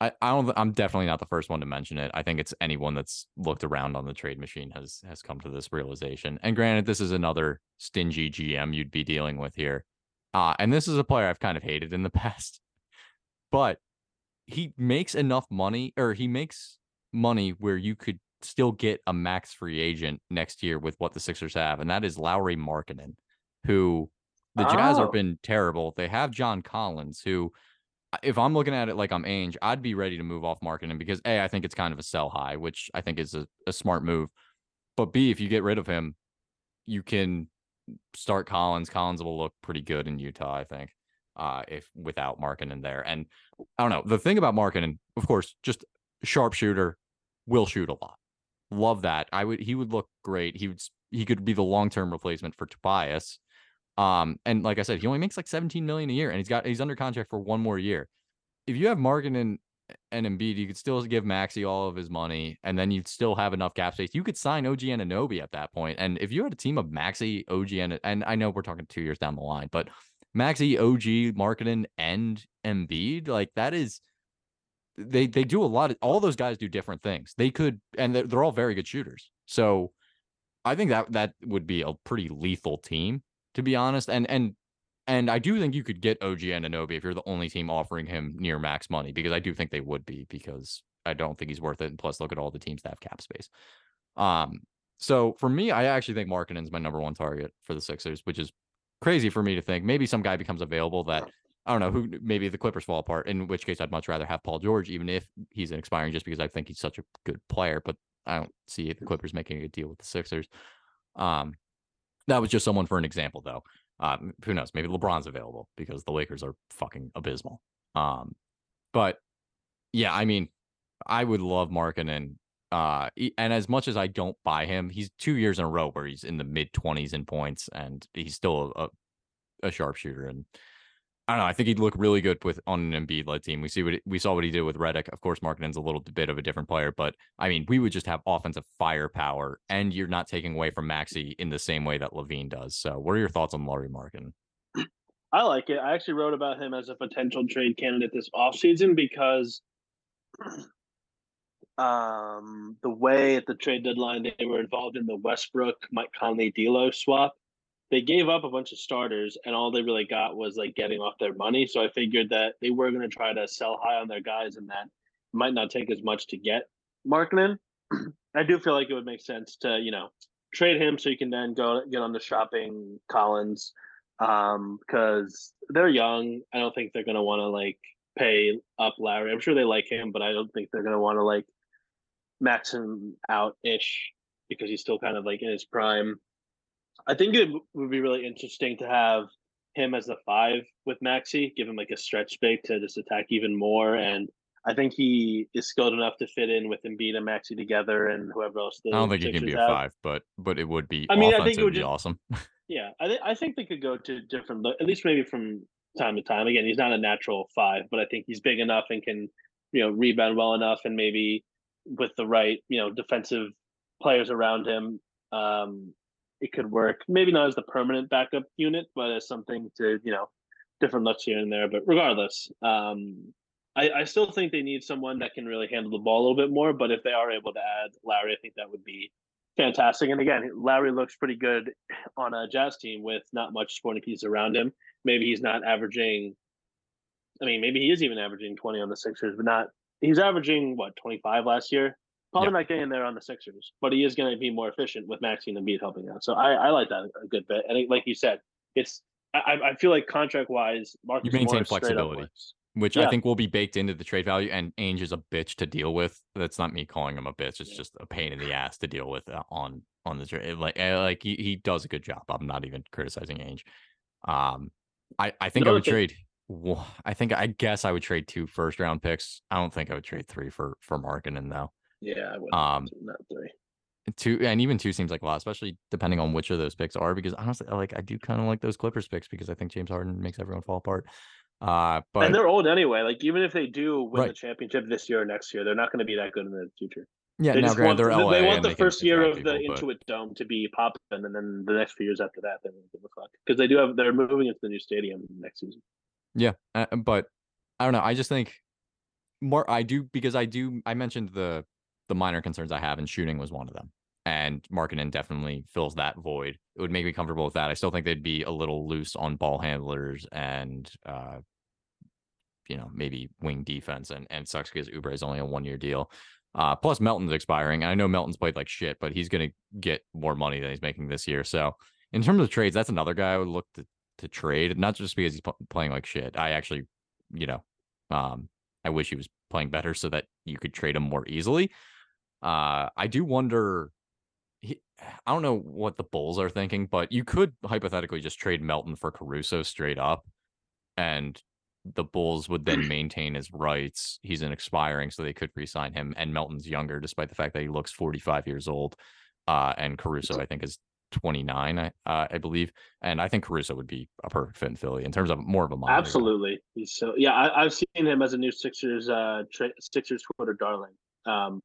I, I don't. I'm definitely not the first one to mention it. I think it's anyone that's looked around on the trade machine has has come to this realization. And granted, this is another stingy GM you'd be dealing with here. Uh, and this is a player I've kind of hated in the [laughs] past, but he makes enough money, or he makes money where you could still get a max free agent next year with what the Sixers have, and that is Lauri Markkanen, who the Jazz Oh. have been terrible. They have John Collins, who, if I'm looking at it like I'm Ainge, I'd be ready to move off Markkanen because A, I think it's kind of a sell high, which I think is a, a smart move. But B, if you get rid of him, you can start Collins. Collins will look pretty good in Utah, I think, uh, if without Markkanen there. And I don't know. The thing about Markkanen, of course, just sharpshooter, will shoot a lot. Love that. I would. He would look great. He would. He could be the long term replacement for Tobias. Um, and like I said, he only makes like 17 million a year, and he's got he's under contract for one more year. If you have Markkanen and Embiid, you could still give Maxey all of his money, and then you'd still have enough cap space. You could sign OG Anunoby at that point, and if you had a team of Maxey, OG, and and I know we're talking two years down the line, but Maxey, OG, Markkanen, and Embiid, like that is they they do a lot of all those guys do different things. They could, and they're, they're all very good shooters. So I think that that would be a pretty lethal team, to be honest. And and and I do think you could get OG and Anunoby if you're the only team offering him near max money, because I do think they would be, because I don't think he's worth it. And plus, look at all the teams that have cap space. Um, so for me, I actually think Markkanen's my number one target for the Sixers, which is crazy for me to think. Maybe some guy becomes available that I don't know who. Maybe the Clippers fall apart. In which case, I'd much rather have Paul George, even if he's an expiring, just because I think he's such a good player. But I don't see the Clippers making a deal with the Sixers. Um, that was just someone for an example, though. Um, who knows? Maybe LeBron's available because the Lakers are fucking abysmal. Um, but yeah, I mean, I would love Markkanen. Uh, and as much as I don't buy him, he's two years in a row where he's in the mid twenties in points, and he's still a, a sharpshooter. And I don't know. I think he'd look really good with on an Embiid led team. We see what we saw what he did with Redick. Of course, Markkanen's a little bit of a different player, but I mean, we would just have offensive firepower, and you're not taking away from Maxey in the same way that LaVine does. So, what are your thoughts on Lauri Markin? I like it. I actually wrote about him as a potential trade candidate this offseason because um, the way at the trade deadline they were involved in the Westbrook Mike Conley D'Lo swap, they gave up a bunch of starters, and all they really got was like getting off their money. So I figured that they were going to try to sell high on their guys, and that might not take as much to get Markkanen. [clears throat] I do feel like it would make sense to you know trade him so you can then go get on the shopping Collins um because they're young. I don't think they're going to want to like pay up Larry. I'm sure they like him, but I don't think they're going to want to like max him out ish because he's still kind of like in his prime. I think it would be really interesting to have him as the five with Maxey, give him like a stretch big to just attack even more. And I think he is skilled enough to fit in with Embiid and Maxey together and whoever else. The I don't think he can be a have. five, but but it would be. I mean, I think it would be just- awesome. [laughs] Yeah, I, th- I think they could go to different, at least maybe from time to time. Again, he's not a natural five, but I think he's big enough and can, you know, rebound well enough, and maybe with the right, you know, defensive players around him, um, it could work. Maybe not as the permanent backup unit, but as something to, you know, different looks here and there. But regardless, um, I, I still think they need someone that can really handle the ball a little bit more. But if they are able to add Larry, I think that would be fantastic. And again, Larry looks pretty good [laughs] on a Jazz team with not much supporting pieces around him. Maybe he's not averaging. I mean, maybe he is even averaging twenty on the Sixers, but not. He's averaging what twenty five last year. Probably not getting there on the Sixers, but he is going to be more efficient with Maxine and Embiid helping out. So I, I like that a good bit. And like you said, it's I, I feel like contract wise, Marcus maintain Morris flexibility. which Yeah. I think will be baked into the trade value. And Ainge is a bitch to deal with. That's not me calling him a bitch. It's Yeah. just a pain in the ass to deal with uh, on on the trade. Like eh, like he, he does a good job. I'm not even criticizing Ainge. Um, I I think I would thing- trade. I think I guess I would trade two first round picks. I don't think I would trade three for for Markkanen though. Yeah, I would. Um, not three. Two and even two seems like a lot, especially depending on which of those picks are. Because honestly, like I do kind of like those Clippers picks because I think James Harden makes everyone fall apart. Uh, but and they're old anyway. Like even if they do win Right. the championship this year or next year, they're not going to be that good in the future. yeah, They now granted want they're LA they want the they first year of attract the people, but- Intuit Dome to be popping, and then the next few years after that, they won't give a fuck because they do have they're moving into the new stadium next season. Yeah, uh, but I don't know. I just think more. I do because I do. I mentioned the the minor concerns I have, and shooting was one of them. And Markkanen definitely fills that void. It would make me comfortable with that. I still think they'd be a little loose on ball handlers and, uh, you know, maybe wing defense. And and sucks because Oubre is only a one year deal. Uh, plus Melton's expiring. I know Melton's played like shit, but he's gonna get more money than he's making this year. So in terms of trades, that's another guy I would look to to trade, not just because he's p- playing like shit. I actually, you know, um, I wish he was playing better so that you could trade him more easily. Uh, I do wonder. He, [sighs] I don't know what the Bulls are thinking, but you could hypothetically just trade Melton for Caruso straight up, and the Bulls would then [clears throat] maintain his rights. He's an expiring, so they could re-sign him. And Melton's younger, despite the fact that he looks 45 years old. Uh, and Caruso, I think, is 29, I uh, I believe, and I think Caruso would be a perfect fit in Philly in terms of more of a guy. Absolutely, he's so yeah. I, I've seen him as a new Sixers uh tra- Sixers Twitter darling. Um,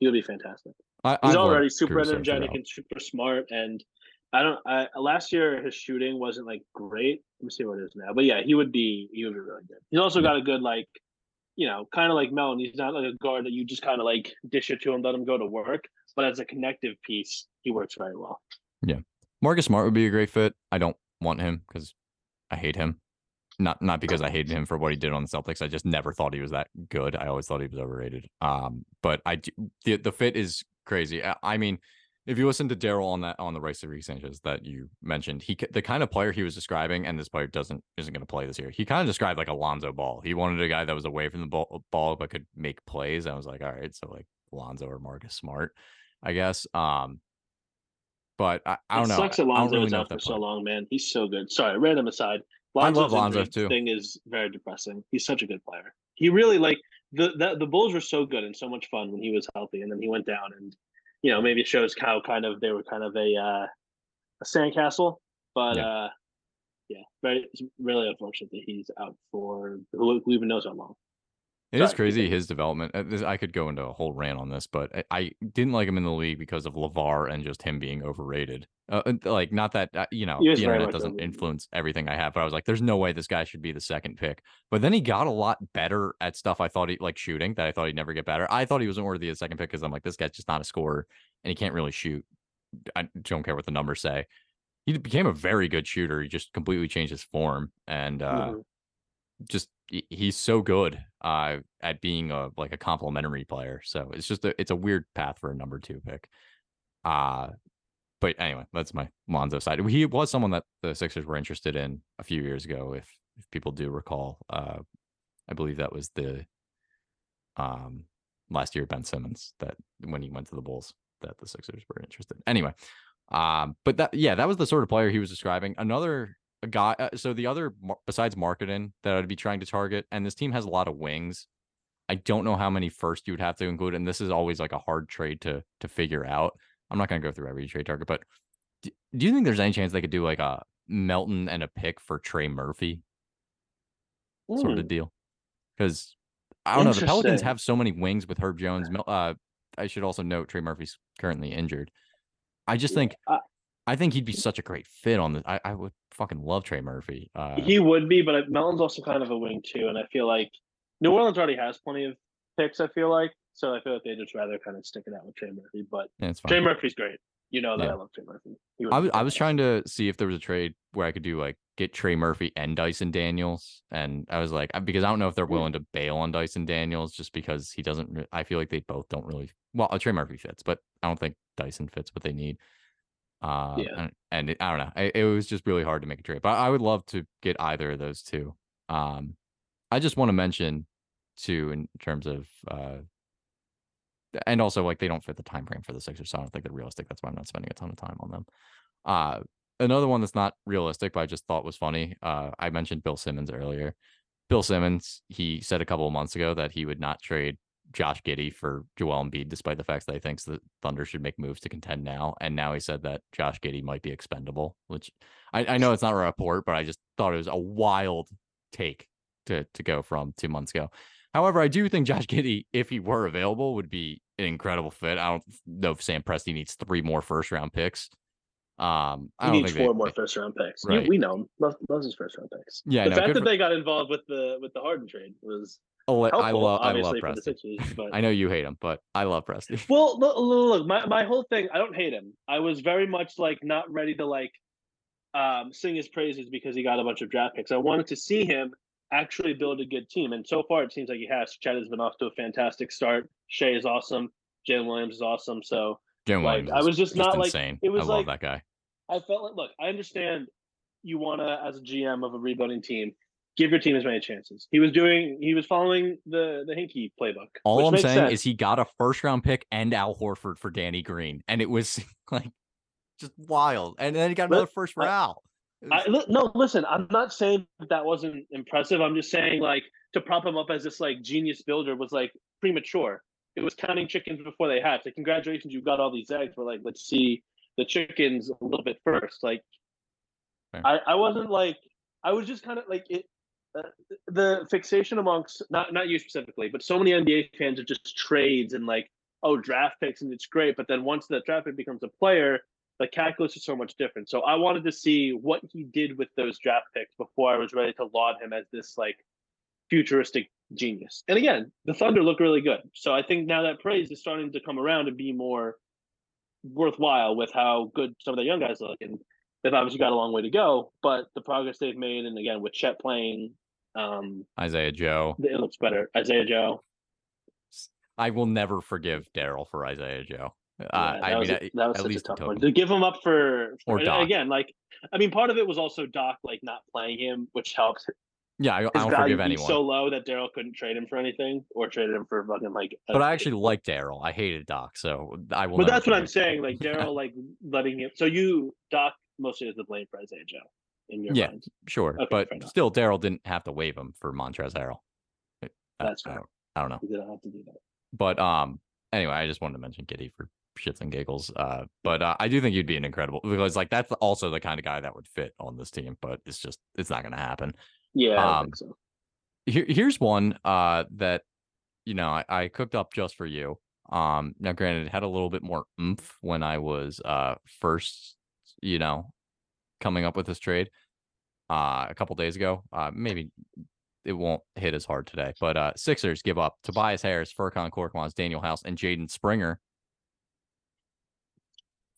he'll be fantastic. I, He's loved already super Caruso energetic throughout. and super smart. And I don't. I last year his shooting wasn't like great. Let me see what it is now. But yeah, he would be. He would be really good. He's also Yeah. got a good like, you know, kind of like Melton. He's not like a guard that you just kind of like dish it to him, let him go to work. But as a connective piece, he works very well. Yeah, Marcus Smart would be a great fit. I don't want him because I hate him. Not not because I hated him for what he did on the Celtics. I just never thought he was that good. I always thought he was overrated. Um, but I the the fit is crazy. I, I mean, if you listen to Daryl on that on the Rice City Sanchez that you mentioned, he the kind of player he was describing, and this player doesn't isn't going to play this year. He kind of described like Alonzo Ball. He wanted a guy that was away from the ball, ball but could make plays. I was like, all right, so like Alonzo or Marcus Smart, I guess. Um, but I, I don't it know. sucks I Lonzo really was out for so long, man. He's so good. Sorry, random aside. I love Lonzo's Lonzo, too. Thing is very depressing. He's such a good player. He really like the, the the Bulls were so good and so much fun when he was healthy, and then he went down, and you know maybe it shows how kind of they were kind of a uh, a sandcastle, but Yeah. uh, yeah, very it's really unfortunate that he's out for who, who even knows how long. It is crazy his development. uh, I could go into a whole rant on this, but I, didn't like him in the league because of Lavar and just him being overrated. Uh, like, not that uh, you know He the internet doesn't influence everything I have, but I was like, there's no way this guy should be the second pick. But then he got a lot better at stuff I thought he like shooting that I thought he'd never get better. I thought he wasn't worthy of the second pick because I'm like, this guy's just not a scorer and he can't really shoot. I don't care what the numbers say. He became a very good shooter. He just completely changed his form and uh, Mhm. Just he's so good uh at being a like a complimentary player. So it's just a it's a weird path for a number two pick. Uh but anyway, that's my Lonzo side. He was someone that the Sixers were interested in a few years ago, if if people do recall. Uh I believe that was the um last year Ben Simmons that when he went to the Bulls that the Sixers were interested. Anyway, um, but that yeah, that was the sort of player he was describing. Another guy. Uh, so the other besides Markkanen that I'd be trying to target, and this team has a lot of wings. I don't know how many first you would have to include, and this is always like a hard trade to to figure out. I'm not going to go through every trade target, but do, do you think there's any chance they could do like a Melton and a pick for Trey Murphy sort Mm. of deal? Because I don't know, the Pelicans have so many wings with Herb Jones. Uh, I should also note Trey Murphy's currently injured. I just think I- I think he'd be such a great fit on the. I, I would fucking love Trey Murphy. Uh, He would be, but Melton's also kind of a wing too, and I feel like New Orleans already has plenty of picks. I feel like so. I feel like they just rather kind of stick it out with Trey Murphy. But yeah, it's. Trey Murphy's great. You know that Yeah. I love Trey Murphy. I was I was trying to see if there was a trade where I could do like get Trey Murphy and Dyson Daniels, and I was like because I don't know if they're Hmm. willing to bail on Dyson Daniels just because he doesn't. I feel like they both don't really. Well, uh, Trey Murphy fits, but I don't think Dyson fits what they need. Uh, Yeah. and, and it, I don't know. I, it was just really hard to make a trade, but I would love to get either of those two. Um, I just want to mention too in terms of uh, and also like they don't fit the time frame for the Sixers, so I don't think they're realistic. That's why I'm not spending a ton of time on them. Uh, another one that's not realistic, but I just thought was funny. Uh, I mentioned Bill Simmons earlier. Bill Simmons, he said a couple of months ago that he would not trade Josh Giddey for Joel Embiid, despite the fact that he thinks that Thunder should make moves to contend now. And now he said that Josh Giddey might be expendable, which I, I know it's not a report, but I just thought it was a wild take to to go from two months ago. However, I do think Josh Giddey, if he were available, would be an incredible fit. I don't know if Sam Presti needs three more first round picks. Um, I He needs four they, more first round picks. You- Right. we know him. Loves, loves his first round picks. Yeah, the no, fact that for- they got involved with the with the Harden trade was Oh, I love I love Presti. Sixers. [laughs] But I know you hate him, but I love Presti. [laughs] Well, look, look, my, my whole thing, I don't hate him. I was very much like not ready to like um sing his praises because he got a bunch of draft picks. I wanted to see him actually build a good team. And so far it seems like he has. Chet has been off to a fantastic start. Shai is awesome. Jalen Williams is awesome. So Jim like Williams I was just, not like insane. it was I love like that guy. I felt like look, I understand you wanna as a GM of a rebuilding team, give your team as many chances. He was doing he was following the the Hinkie playbook. All I'm saying sense. is he got a first round pick and Al Horford for Danny Green, and it was [laughs] like just wild. And then he got another first for I- Al. I, li- no, listen. I'm not saying that, that wasn't impressive. I'm just saying like to prop him up as this like genius builder was like premature. It was counting chickens before they hatched. Like, congratulations, you got all these eggs. But like, let's see the chickens a little bit first. Like. I, I wasn't like I was just kind of like it. The fixation amongst not not you specifically, but so many NBA fans are just trades and like oh draft picks and it's great, but then once that draft pick becomes a player, the calculus is so much different. So I wanted to see what he did with those draft picks before I was ready to laud him as this like futuristic genius. And again, the Thunder look really good. So I think now that praise is starting to come around and be more worthwhile with how good some of the young guys look. And they've obviously got a long way to go, but the progress they've made, and again with Chet playing, um, Isaiah Joe. it looks better. Isaiah Joe, I will never forgive Daryl for Isaiah Joe. Uh, Yeah, I mean, a- that was at such a least in tough one to give him up for, for Or Doc. again. Like, I mean, part of it was also Doc like not playing him, which helps Yeah, I, I don't forgive anyone. so low that Daryl couldn't trade him for anything or traded him for fucking like. a- but I actually like Daryl. I hated Doc, so I will. But that's what I'm forgive- saying. Like Daryl, like letting him. So you Doc mostly is the blame for Isaiah Joe in your Yeah. mind. Sure, Okay, but still, Daryl didn't have to waive him for Montrezl Harrell. I- That's I, don't, I don't know. You didn't have to do that. But um, anyway, I just wanted to mention Giddey for shits and giggles. Uh, but uh, I do think you'd be an incredible because like that's also the kind of guy that would fit on this team. But it's just it's not going to happen. Yeah, I Um, think so. Here, here's one uh that you know I, I cooked up just for you. Um, now granted, it had a little bit more oomph when I was uh first, you know, coming up with this trade uh a couple days ago. Uh, maybe it won't hit as hard today, but uh Sixers give up Tobias Harris, Furkan Korkmaz, Danuel House, and Jaden Springer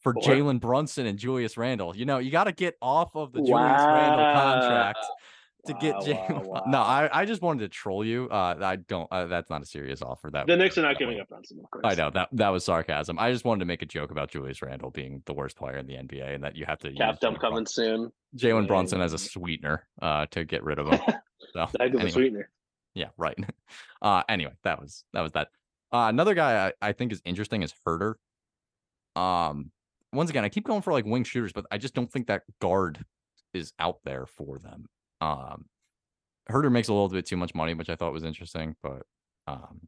for Jalen Brunson and Julius Randle. You know, you got to get off of the Julius Randle contract to get Wow, Jalen. wow, No. I, I just wanted to troll you. Uh, I don't. Uh, that's not a serious offer. That The Knicks are not giving up Brunson, of course. I know that that was sarcasm. I just wanted to make a joke about Julius Randle being the worst player in the NBA, and that you have to Cap dump coming soon. Jalen Brunson as a sweetener uh, to get rid of him. [laughs] So anyway. sweetener. Yeah, right. [laughs] Uh anyway, that was that was that. Uh another guy I, I think is interesting is Huerter. Um once again, I keep going for like wing shooters, but I just don't think that guard is out there for them. Um Huerter makes a little bit too much money, which I thought was interesting, but um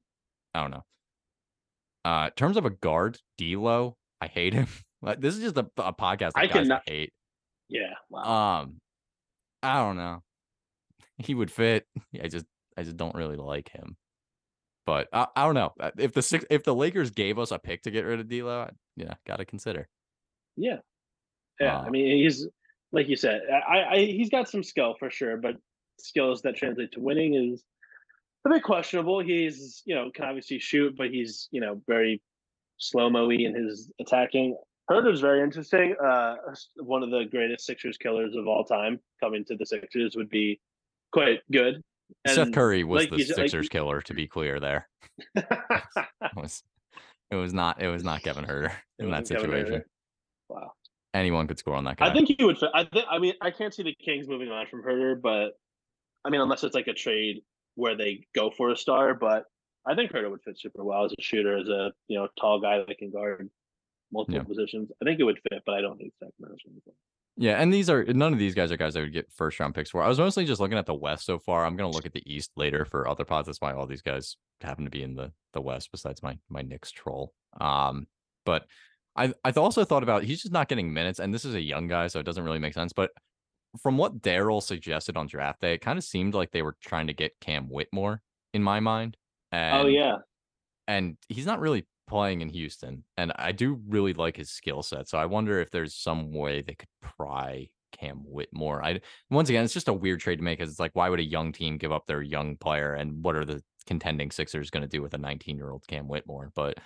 I don't know. Uh in terms of a guard, D'Lo, I hate him. [laughs] This is just a, a podcast I cannot- hate. Yeah. Wow. Um, I don't know. [laughs] He would fit. I just, I just don't really like him. But I, I don't know Uh, if the six, if the Lakers gave us a pick to get rid of D'Lo, I- yeah, gotta consider. yeah. Yeah. I mean, he's like you said. I, I he's got some skill for sure, but skills that translate to winning is a bit questionable. He's you know can obviously shoot, but he's you know very slow mo in his attacking. Huerter's very interesting. Uh, one of the greatest Sixers killers of all time coming to the Sixers would be quite good. Seth Curry was like the said- like Sixers killer. To be clear, there [laughs] it was, it was not, it was not Kevin Huerter in that Huerter. situation. Wow. Anyone could score on that guy. I think he would fit. I think. I mean, I can't see the Kings moving on from Huerter, but I mean, unless it's like a trade where they go for a star. But I think Huerter would fit super well as a shooter, as a you know tall guy that can guard multiple Yeah. positions. I think it would fit, but I don't think going to. Yeah, and these are none of these guys are guys I would get first round picks for. I was mostly just looking at the West so far. I'm gonna look at the East later for other pods. That's why all these guys happen to be in the the West. Besides my my Knicks troll. Um, but I I've also thought about he's just not getting minutes, and this is a young guy, so it doesn't really make sense. But from what Daryl suggested on draft day, it kind of seemed like they were trying to get Cam Whitmore in my mind. oh yeah, and he's not really playing in Houston, and I do really like his skill set. So I wonder if there's some way they could pry Cam Whitmore. I once again, it's just a weird trade to make because it's like, why would a young team give up their young player, and what are the contending Sixers going to do with a 19 year old Cam Whitmore? But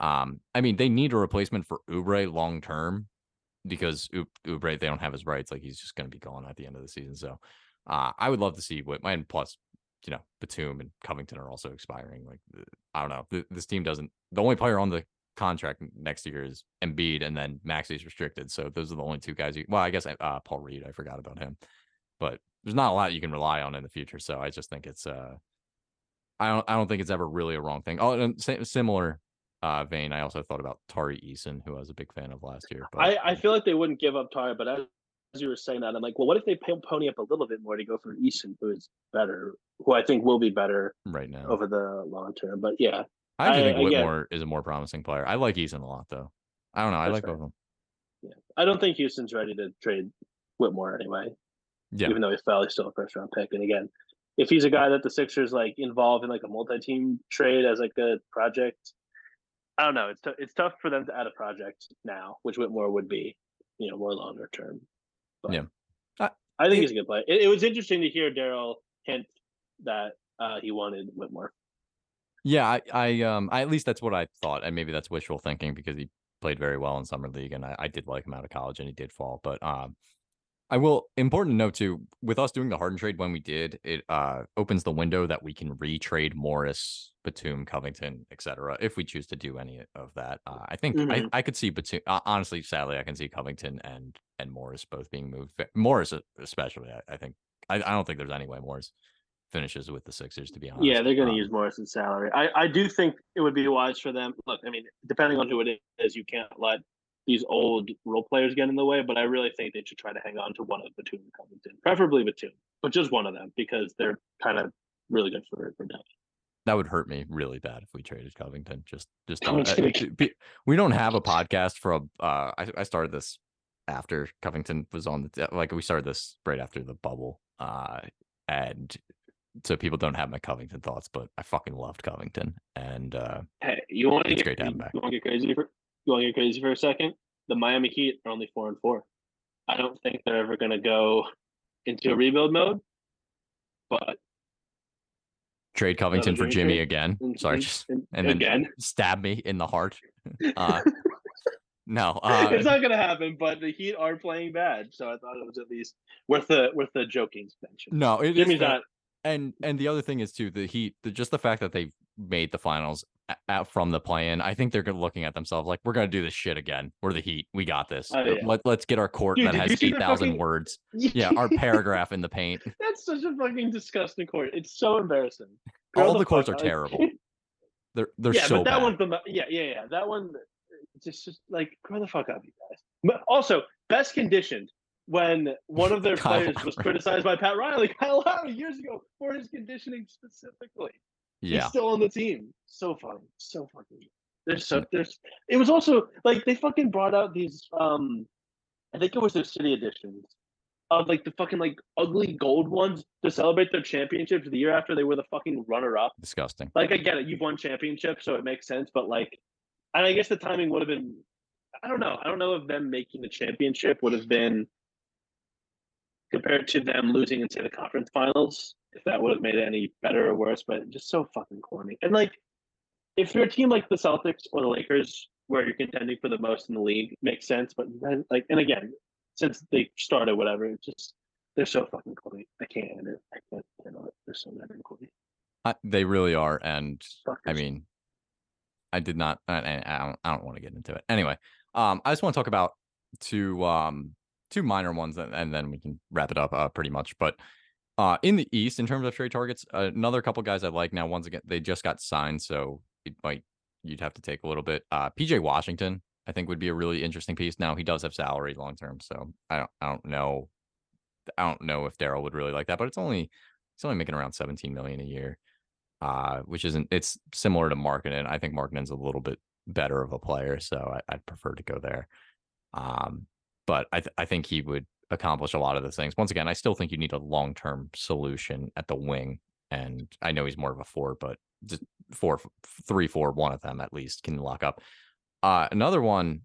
um, I mean, they need a replacement for Oubre long term because Oubre they don't have his rights. Like he's just going to be gone at the end of the season. So uh, I would love to see what. and plus you know, Batum and Covington are also expiring. Like, uh, I don't know. This team doesn't. The only player on the contract next year is Embiid, and then Maxey's restricted. So those are the only two guys. You, well, I guess uh, Paul Reed. I forgot about him, but there's not a lot you can rely on in the future. So I just think it's. uh I don't. I don't think it's ever really a wrong thing. Oh, and similar uh vein. I also thought about Tari Eason, who I was a big fan of last year. But I, I feel like they wouldn't give up Tari, but as, as you were saying that, I'm like, well, what if they pony up a little bit more to go for Eason, who is better, who I think will be better right now, over the long term. But yeah, I actually I- think again- Whitmore is a more promising player. I like Eason a lot, though. I don't know. I like fair. both of them. yeah, I don't think Houston's ready to trade Whitmore anyway. Yeah. even though he fell, he's still a first round pick. And again, if he's a guy that the Sixers like involve in like a multi team trade as like a project, I don't know. It's t- it's tough for them to add a project now, which Whitmore would be, you know, more longer term. But Yeah. I- I think it- he's a good player. It, it was interesting to hear Daryl hint that uh, he wanted Whitmore. Yeah, I, I um I, at least that's what I thought. And maybe that's wishful thinking because he played very well in summer league and I, I did like him out of college and he did fall. But um I will important to note too, with us doing the Harden trade when we did, it uh opens the window that we can retrade Morris, Batum, Covington, etc. If we choose to do any of that. Uh, I think Mhm. I, I could see Batum uh, honestly, sadly, I can see Covington and and Morris both being moved. Morris especially, I, I think I, I don't think there's any way Morris finishes with the Sixers to be honest. Yeah, they're going to Um, use Morrison's salary. I, I do think it would be wise for them. Look, I mean, depending on who it is, you can't let these old role players get in the way. But I really think they should try to hang on to one of Batum and Covington, preferably Batum, but just one of them because they're kind of really good for for depth. that would hurt me really bad if we traded Covington. Just, just don't- uh, be- we don't have a podcast for a. Uh, I, I started this after Covington was on the like we started this right after the bubble, uh, and so people don't have my Covington thoughts, but I fucking loved Covington, and uh, Hey, you want to get great to have you want to get crazy for want to crazy for a second? The Miami Heat are only four and four. I don't think they're ever going to go into a rebuild mode, but trade Covington for Jimmy trade? again. Sorry, just and, then again, stab me in the heart. [laughs] Uh, no, uh, it's not going to happen. But the Heat are playing bad, so I thought it was at least worth the worth the joking mention. no, it is Jimmy's not. and and the other thing is too the Heat, the, just the fact that they made the finals a- out from the play-in. I think they're looking at themselves like we're gonna do this shit again. We're the Heat. We got this. Oh, yeah. Let let's get our court Dude, that has eight the thousand fucking- words. [laughs] Yeah, our paragraph in the paint. [laughs] That's such a fucking disgusting court. It's so embarrassing. Grow All the courts fuck are. Like- terrible. [laughs] They're they're yeah, so but that bad. one's the yeah, yeah, yeah. That one, it's just just like grow the fuck up, you guys. But also, best conditioned when one of their players was criticized by Pat Riley, Kyle Lowry, years ago for his conditioning specifically. He's still on the team. So funny, so fucking. There's so there's. It was also like they fucking brought out these. um I think it was their city editions of like the fucking like ugly gold ones to celebrate their championships the year after they were the fucking runner up disgusting. like I get it, you've won championships, so it makes sense. But like, and I guess the timing would have been, I don't know. I don't know if them making the championship would have been compared to them losing into the conference finals, if that would have made it any better or worse. But just so fucking corny. And like, if you're a team like the Celtics or the Lakers, where you're contending for the most in the league, makes sense. But then, like, and again, since they started, whatever, it's just they're so fucking corny. I can't handle it. I can't handle it. They're so goddamn corny. I, they really are, and I mean, I did not. I, I I don't. I don't want to get into it. Anyway, um, I just want to talk about two um two minor ones, and, and then we can wrap it up. Uh, pretty much. But uh, in the East, in terms of trade targets, uh, another couple guys I like now. Once again, they just got signed, so it might you'd have to take a little bit. Uh, PJ Washington I think would be a really interesting piece. Now he does have salary long term, so I don't I don't know I don't know if Daryl would really like that, but it's only it's only making around 17 million a year. Uh, which isn't it's similar to Markkanen. I think Markkanen's a little bit better of a player, so I, would prefer to go there. Um, but I th- I think he would accomplish a lot of the things. Once again, I still think you need a long term solution at the wing, and I know he's more of a four, but four, three, four, one of them at least can lock up. Uh, another one,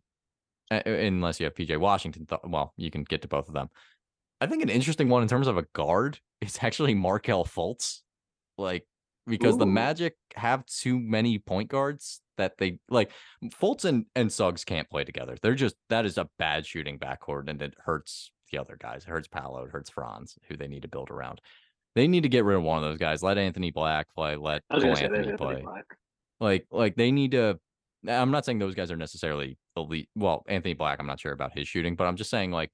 unless you have PJ Washington, th- well, you can get to both of them. I think an interesting one in terms of a guard [laughs] is actually Markelle Fultz. Like, because Ooh. the Magic have too many point guards that they like Fultz and, and Suggs can't play together. They're just that is a bad shooting backcourt and it hurts the other guys. It hurts Paolo, it hurts Franz, who they need to build around. They need to get rid of one of those guys. Let Anthony Black play. Let Cole Anthony play. Black. Like, like they need to. I'm not saying those guys are necessarily elite. Well, Anthony Black, I'm not sure about his shooting, but I'm just saying like,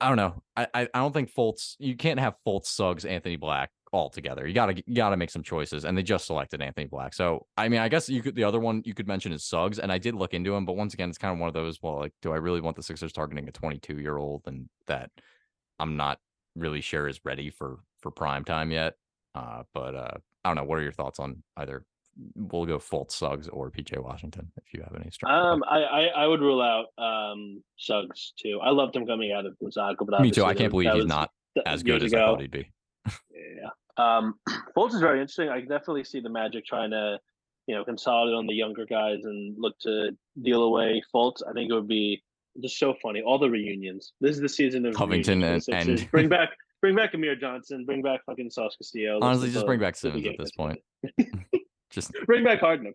I don't know. I I, I don't think Fultz. You can't have Fultz, Suggs, Anthony Black all together. You gotta you gotta make some choices, and they just selected Anthony Black. So I mean, I guess you could the other one you could mention is Suggs, and I did look into him, but once again, it's kind of one of those. Well, like, do I really want the Sixers targeting a 22 year old and that I'm not really sure is ready for for prime time yet. Uh, but uh, I don't know. What are your thoughts on either? We'll go Fultz, Suggs, or PJ Washington if you have any strong. Um, I, I, I would rule out um Suggs too. I loved him coming out of Gonzaga, but me too. I can't believe he's not as good as ago. I thought he'd be. Yeah. Um, [clears throat] Fultz is very interesting. I can definitely see the Magic trying to, you know, consolidate on the younger guys and look to deal away Fultz. I think it would be just so funny. All the reunions. This is the season of Covington and, and bring [laughs] back bring back Amir Johnson, bring back fucking Sauce Castillo. Honestly, just bring back Simmons at this point. [laughs] [laughs] just bring back Harden.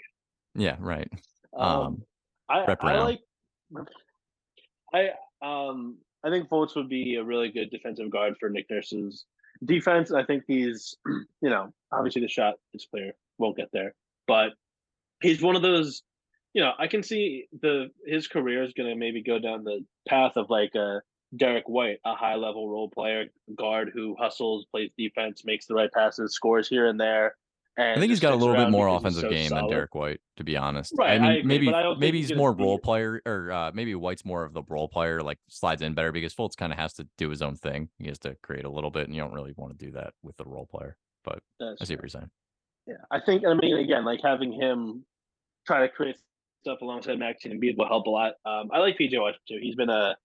Yeah, right. Um, um I, I like. I um I think Fultz would be a really good defensive guard for Nick Nurse's defense. I think he's, [clears throat] you know, obviously the shot is clear, won't get there, but he's one of those. You know, I can see the his career is going to maybe go down the path of like a Derrick White, a high level role player guard who hustles, plays defense, makes the right passes, scores here and there. I think he's got a little bit more offensive so game solid. than Derrick White, to be honest. Right. I mean, I agree, maybe maybe he's, he's more role player, or uh, maybe White's more of the role player, like slides in better because Fultz kind of has to do his own thing. He has to create a little bit, and you don't really want to do that with the role player. But That's I see true. what you're saying. Yeah, I think. I mean, again, like having him try to create stuff alongside Maxey and Embiid will help a lot. Um, I like PJ Washington too. He's been a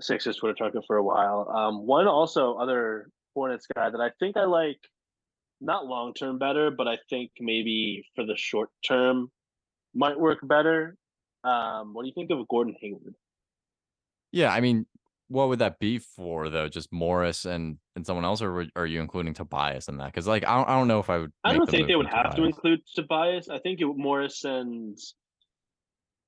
Sixers Twitter target for a while. Um, one also other Hornets guy that I think I like, not long term better, but I think maybe for the short term might work better. Um, what do you think of Gordon Hayward? Yeah, I mean, what would that be for though? Just Morris and and someone else, or are you including Tobias in that? Because like I don't, I don't know if I would. I don't think they would have Tobias. to include Tobias. I think it, Morris and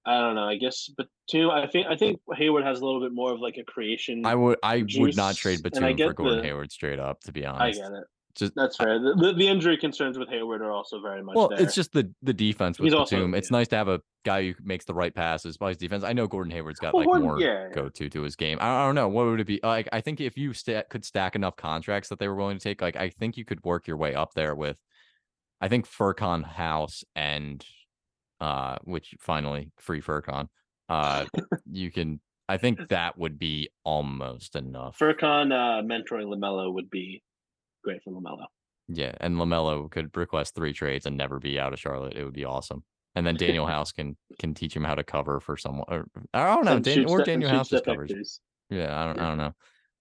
I don't know. I guess Batum. I think I think Hayward has a little bit more of like a creation. I would I would not trade Batum for Gordon the, Hayward straight up. To be honest, I get it. Just that's fair. The, the, injury concerns with Hayward are also very much. Well, there. it's just the the defense with He's Batum. Also, it's yeah. nice to have a guy who makes the right passes by his defense. I know Gordon Hayward's got well, like more yeah, go to to his game. I, I, don't know what would it be like. I think if you st- could stack enough contracts that they were willing to take, like I think you could work your way up there with. I think Furkan House and uh, which finally free Furkan. uh, [laughs] you can. I think that would be almost enough. Furkan uh, mentoring Lamelo would be great for Lamelo. Yeah, and Lamelo could request three trades and never be out of Charlotte. It would be awesome. And then Daniel [laughs] House can can teach him how to cover for someone. Or, I don't know. Dan, or Danuel House covers. Yeah, I don't. Yeah. I don't know.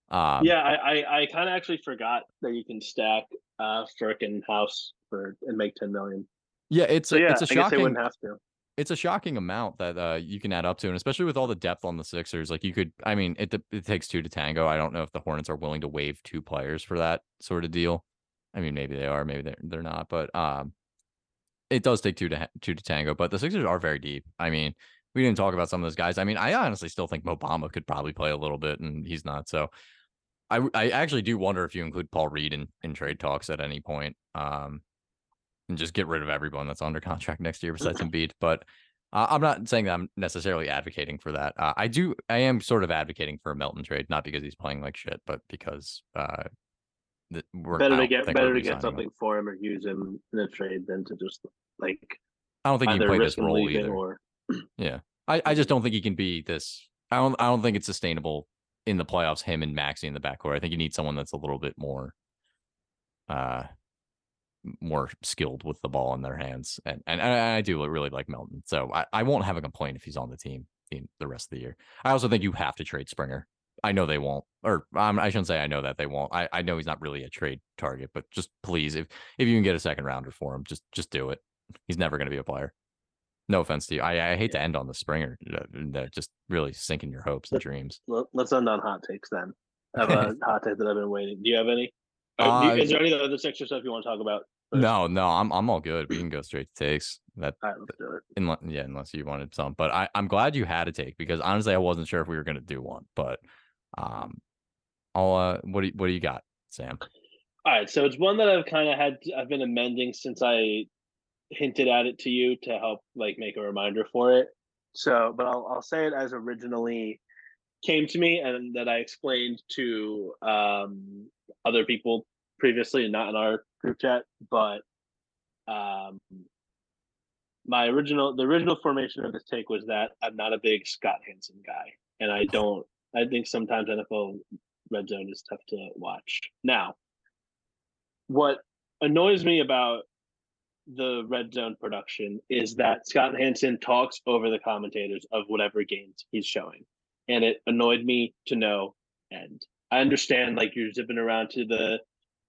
Um, yeah, I I, I kind of actually forgot that you can stack uh Furkan House for and make ten million. Yeah, it's so, yeah, it's a I shocking. Guess they wouldn't have to it's a shocking amount that uh, you can add up to, and especially with all the depth on the Sixers, like you could. I mean, it it takes two to tango. I don't know if the Hornets are willing to waive two players for that sort of deal. I mean, maybe they are, maybe they're they're not, but um, it does take two to two to tango. But the Sixers are very deep. I mean, we didn't talk about some of those guys. I mean, I honestly still think Mo Bamba could probably play a little bit, and he's not. So, I I actually do wonder if you include Paul Reed in in trade talks at any point. Um, and just get rid of everyone that's under contract next year besides Embiid. But uh, I'm not saying that I'm necessarily advocating for that. Uh, I do. I am sort of advocating for a Melton trade, not because he's playing like shit, but because uh, we're better to get better to get something him. for him or use him in a trade than to just like. I don't think he can play this role either. Or... [clears throat] yeah, I, I just don't think he can be this. I don't I don't think it's sustainable in the playoffs. Him and Maxey in the backcourt. I think you need someone that's a little bit more, uh, more skilled with the ball in their hands. And and, I, I do really like Melton, so I, I won't have a complaint if he's on the team in the rest of the year. I also think you have to trade Springer. I know they won't, or um, I shouldn't say I know that they won't. I, I know he's not really a trade target, but just please, if if you can get a second rounder for him, just just do it. He's never going to be a player. No offense to you. I, I hate to end on the Springer. That just really sinking your hopes and dreams. Let's end on hot takes then. I have a hot take that I've been waiting. Do you have any? Uh, you, is there any other extra stuff you want to talk about? First? No, no, I'm I'm all good. We can go straight to takes. That right, let's do it. Unless, yeah, unless you wanted some, but I I'm glad you had a take because honestly I wasn't sure if we were gonna do one, but um, I'll uh, what do you, what do you got, Sam? All right, so it's one that I've kind of had. I've been amending since I hinted at it to you to help like make a reminder for it. So, but I'll I'll say it as originally came to me and that I explained to um, other people previously, and not in our group chat, but um, my original the original formation of this take was that I'm not a big Scott Hanson guy, and I don't. I think sometimes NFL red zone is tough to watch. Now, what annoys me about the red zone production is that Scott Hanson talks over the commentators of whatever games he's showing. And it annoyed me to no end. I understand like you're zipping around to the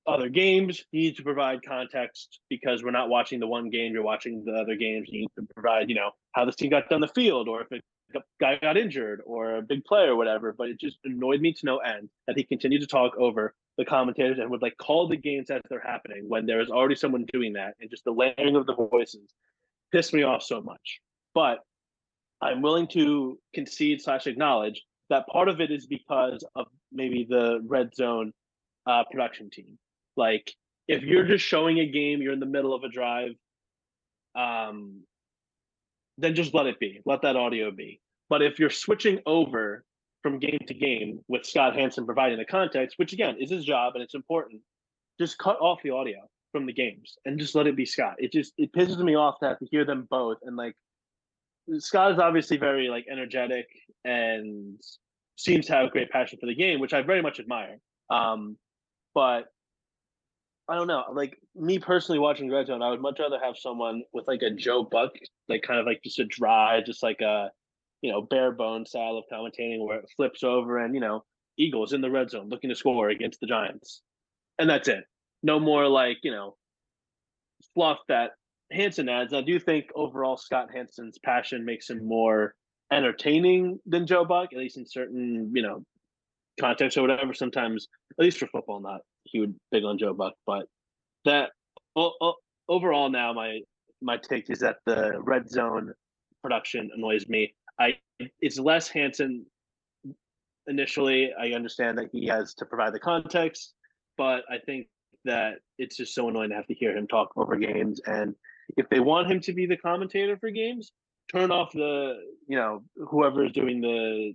other games. You need to provide context because we're not watching the one game, you're watching the other games. You need to provide, you know, how this team got down the field or if a guy got injured or a big play or whatever. But it just annoyed me to no end that he continued to talk over the commentators and would like call the games as they're happening when there is already someone doing that and just the layering of the voices pissed me off so much. But I'm willing to concede slash acknowledge that part of it is because of maybe the red zone uh, production team. Like if you're just showing a game, you're in the middle of a drive, um, then just let it be. Let that audio be. But if you're switching over from game to game with Scott Hanson providing the context, which again is his job and it's important. Just cut off the audio from the games and just let it be Scott. It just it pisses me off to have to hear them both and like Scott is obviously very like energetic and seems to have a great passion for the game, which I very much admire. Um, but I don't know, like me personally watching Red Zone, I would much rather have someone with like a Joe Buck, like kind of like just a dry, just like a you know, bare bone style of commentating where it flips over and, you know, Eagles in the red zone looking to score against the Giants. And that's it. No more like, you know, fluff that Hanson adds. I do think overall Scott Hanson's passion makes him more entertaining than Joe Buck, at least in certain, you know, context or whatever. Sometimes, at least for football, not huge big on Joe Buck, but that overall now my my take is that the red zone production annoys me. I it's less Hanson initially. I understand that he has to provide the context, but I think that it's just so annoying to have to hear him talk over games. And if they want him to be the commentator for games, turn off the you know whoever is doing the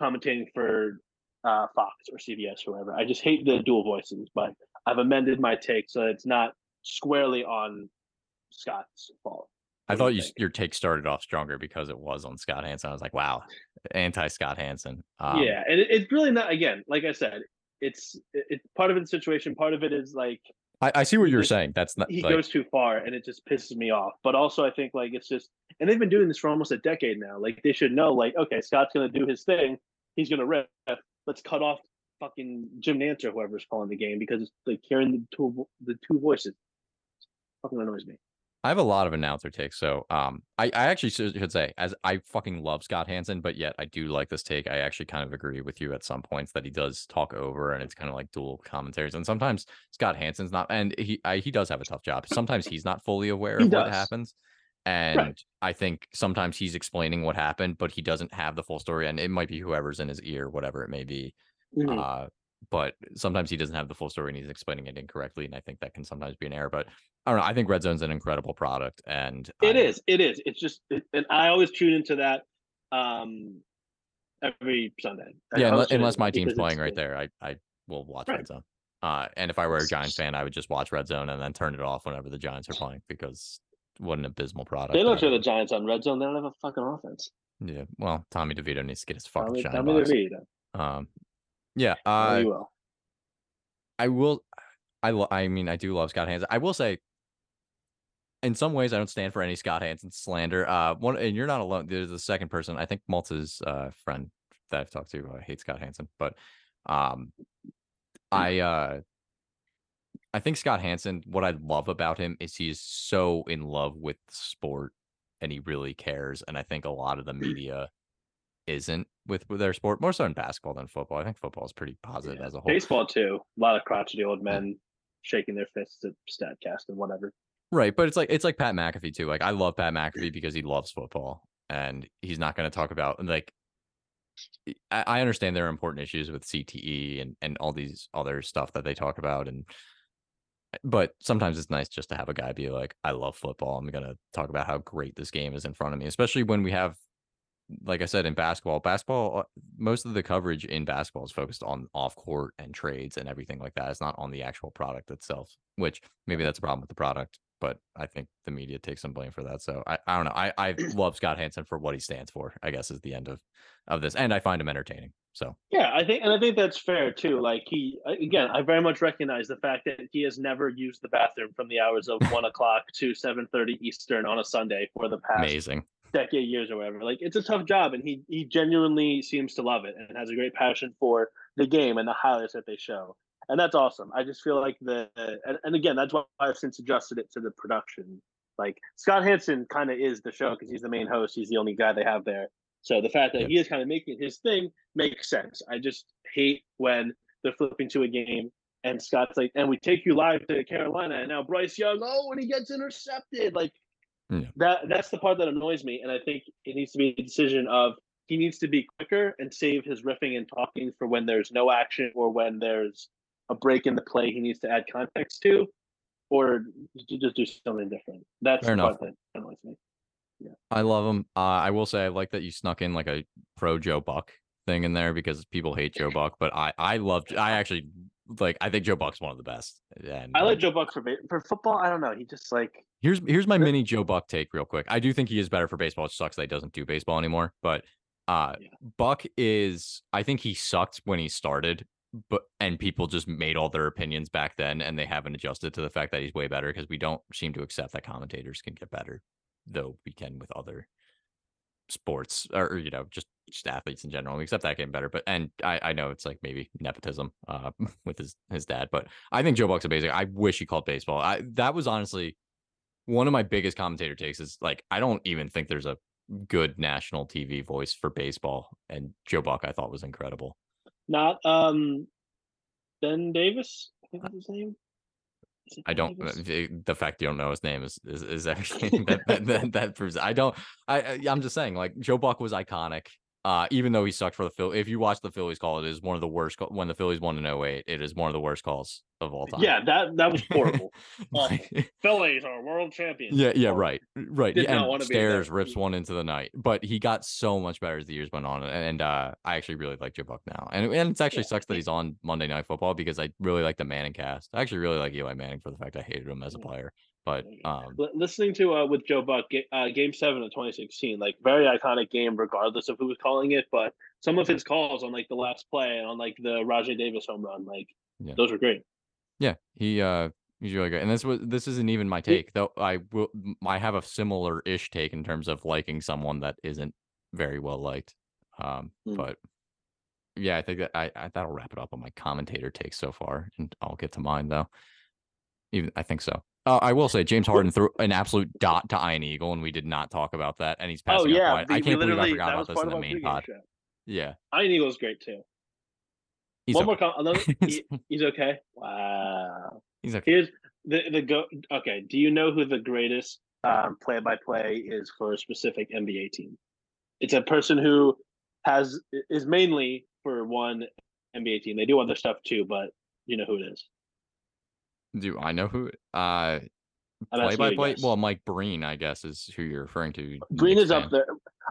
commentating for uh, Fox or CBS or whatever. I just hate the dual voices, but I've amended my take so it's not squarely on Scott's fault. I thought you, your take started off stronger because it was on Scott Hanson. I was like, wow, anti Scott Hanson. Um, yeah, and it, it's really not. Again, like I said, it's it's part of the situation. Part of it is like I, I see what you're saying. That's not he like, goes too far, and it just pisses me off. But also, I think like it's just, and they've been doing this for almost a decade now. Like they should know, like okay, Scott's gonna do his thing. He's gonna rip. Let's cut off fucking Jim Nantz or whoever's calling the game because it's like hearing the two the two voices. Fucking annoys me. I have a lot of announcer takes. So um, I, I actually should say, as I fucking love Scott Hanson, but yet I do like this take. I actually kind of agree with you at some points that he does talk over and it's kind of like dual commentaries. And sometimes Scott Hanson's not, and he I, he does have a tough job. Sometimes he's not fully aware of what happens. And right. I think sometimes he's explaining what happened, but he doesn't have the full story. And it might be whoever's in his ear, whatever it may be. Mm-hmm. Uh, but sometimes he doesn't have the full story and he's explaining it incorrectly. And I think that can sometimes be an error. But I don't know. I think Red Zone's an incredible product, and it I, is. It is. It's just, it, and I always tune into that um every Sunday. Yeah, unless, unless my team's playing right there, I I will watch right. Red Zone. Uh, and if I were a Giants fan, I would just watch Red Zone and then turn it off whenever the Giants are playing because what an abysmal product. They don't show the Giants on Red Zone. They don't have a fucking offense. Yeah. Well, Tommy DeVito needs to get his fucking Tommy, shine Tommy box. DeVito. Um, yeah. Uh, will. I will. I lo- I mean, I do love Scott Hanson. I will say, in some ways, I don't stand for any Scott Hanson slander. Uh, one, and you're not alone. There's a second person. I think Malta's uh friend that I've talked to uh, hates Scott Hanson, but um, I uh, I think Scott Hanson. What I love about him is he's so in love with the sport, and he really cares. And I think a lot of the media isn't with, with their sport more so in basketball than football. I think football is pretty positive Yeah. as a whole. Baseball too. A lot of crotchety old men shaking their fists at Statcast and whatever. Right, but it's like it's like Pat McAfee too. Like I love Pat McAfee because he loves football, and he's not going to talk about like. I, I understand there are important issues with CTE and and all these other stuff that they talk about, and but sometimes it's nice just to have a guy be like, "I love football. I'm going to talk about how great this game is in front of me," especially when we have, like I said, in basketball. Basketball, uh, most of the coverage in basketball is focused on off court and trades and everything like that. It's not on the actual product itself, which maybe that's a problem with the product but I think the media takes some blame for that. So I, I don't know. I, I [clears throat] love Scott Hanson for what he stands for, I guess is the end of, of this. And I find him entertaining. So Yeah, I think, and I think that's fair too. Like he, again, I very much recognize the fact that he has never used the bathroom from the hours of one [laughs] o'clock to seven thirty Eastern on a Sunday for the past amazing. decade, years, or whatever. Like it's a tough job, and he he genuinely seems to love it and has a great passion for the game and the highlights that they show, and that's awesome. I just feel like the and, and again, that's why I've since adjusted it to the production. Like Scott Hanson kind of is the show because he's the main host. He's the only guy they have there. So the fact that he is kind of making his thing makes sense. I just hate when they're flipping to a game and Scott's like, and we take you live to Carolina, and now Bryce Young, oh, and he gets intercepted, like Yeah. that. That's the part that annoys me, and I think it needs to be a decision of he needs to be quicker and save his riffing and talking for when there's no action or when there's a break in the play he needs to add context to, or just do something different. That's Fair the enough. part that annoys me. I love him. Uh, I will say I like that you snuck in like a pro Joe Buck thing in there because people hate Joe Buck, but I, I love, I actually like, I think Joe Buck's one of the best. And I like Joe Buck for for football. I don't know. He just like Here's here's my mini Joe Buck take real quick. I do think he is better for baseball. It sucks that he doesn't do baseball anymore. But uh Yeah. Buck is I think he sucked when he started, but and people just made all their opinions back then and they haven't adjusted to the fact that he's way better because we don't seem to accept that commentators can get better, though we can with other sports or, you know just just athletes in general we accept that getting better but and i i know it's like maybe nepotism uh [laughs] with his his dad but i think joe buck's amazing. I wish he called baseball. I that was honestly one of my biggest commentator takes is like i don't even think there's a good national tv voice for baseball and joe buck i thought was incredible not um Ben Davis. I think that's his name. I don't. The, fact you don't know his name is is, is [laughs] everything that, that, that that proves. I don't. I- I'm just saying. Like Joe Buck was iconic. Uh, even though he sucked for the Phil. If you watch the Phillies call, it is one of the worst. Call, when the Phillies won in 08, it is one of the worst calls of all time. Yeah, that that was horrible. [laughs] Like, [laughs] Phillies are world champions. yeah, yeah, right, right. Did not and wanna be in stairs rips one into the night, but he got so much better as the years went on, and uh, I actually really like Joe Buck now, and and it actually Yeah. sucks that he's on Monday Night Football because I really like the Manning cast. I actually really like Eli Manning for the fact I hated him as a Yeah. player, but um, Li- listening to uh, with Joe Buck, uh, Game Seven of 2016, like very iconic game, regardless of who was calling it. But some of his calls on like the last play and on like the Rajay Davis home run, like Yeah. those were great. Yeah, he uh he's really good. And this was this isn't even my He- take, though I will I have a similar ish take in terms of liking someone that isn't very well liked. Um Mm. but yeah, I think that I, I that'll wrap it up on my commentator take so far, and I'll get to mine though. Even I think so. Uh, I will say James Harden threw an absolute dot to Iron Eagle, and we did not talk about that. And he's Oh passing yeah, wide. we- I can't believe I forgot about this in the main pod. show. Yeah, Iron Eagle's great too. he's One okay. more comment. Another, [laughs] he- he's okay. Wow. he's okay. Here's the the go. Okay, do you know who the greatest um, play-by-play is for a specific NBA team? It's a person who has is mainly for one NBA team. They do other stuff too, but you know who it is. Do I know who? Uh, play by play. Well, Mike Breen, I guess, is who you're referring to. Breen Knicks is up there.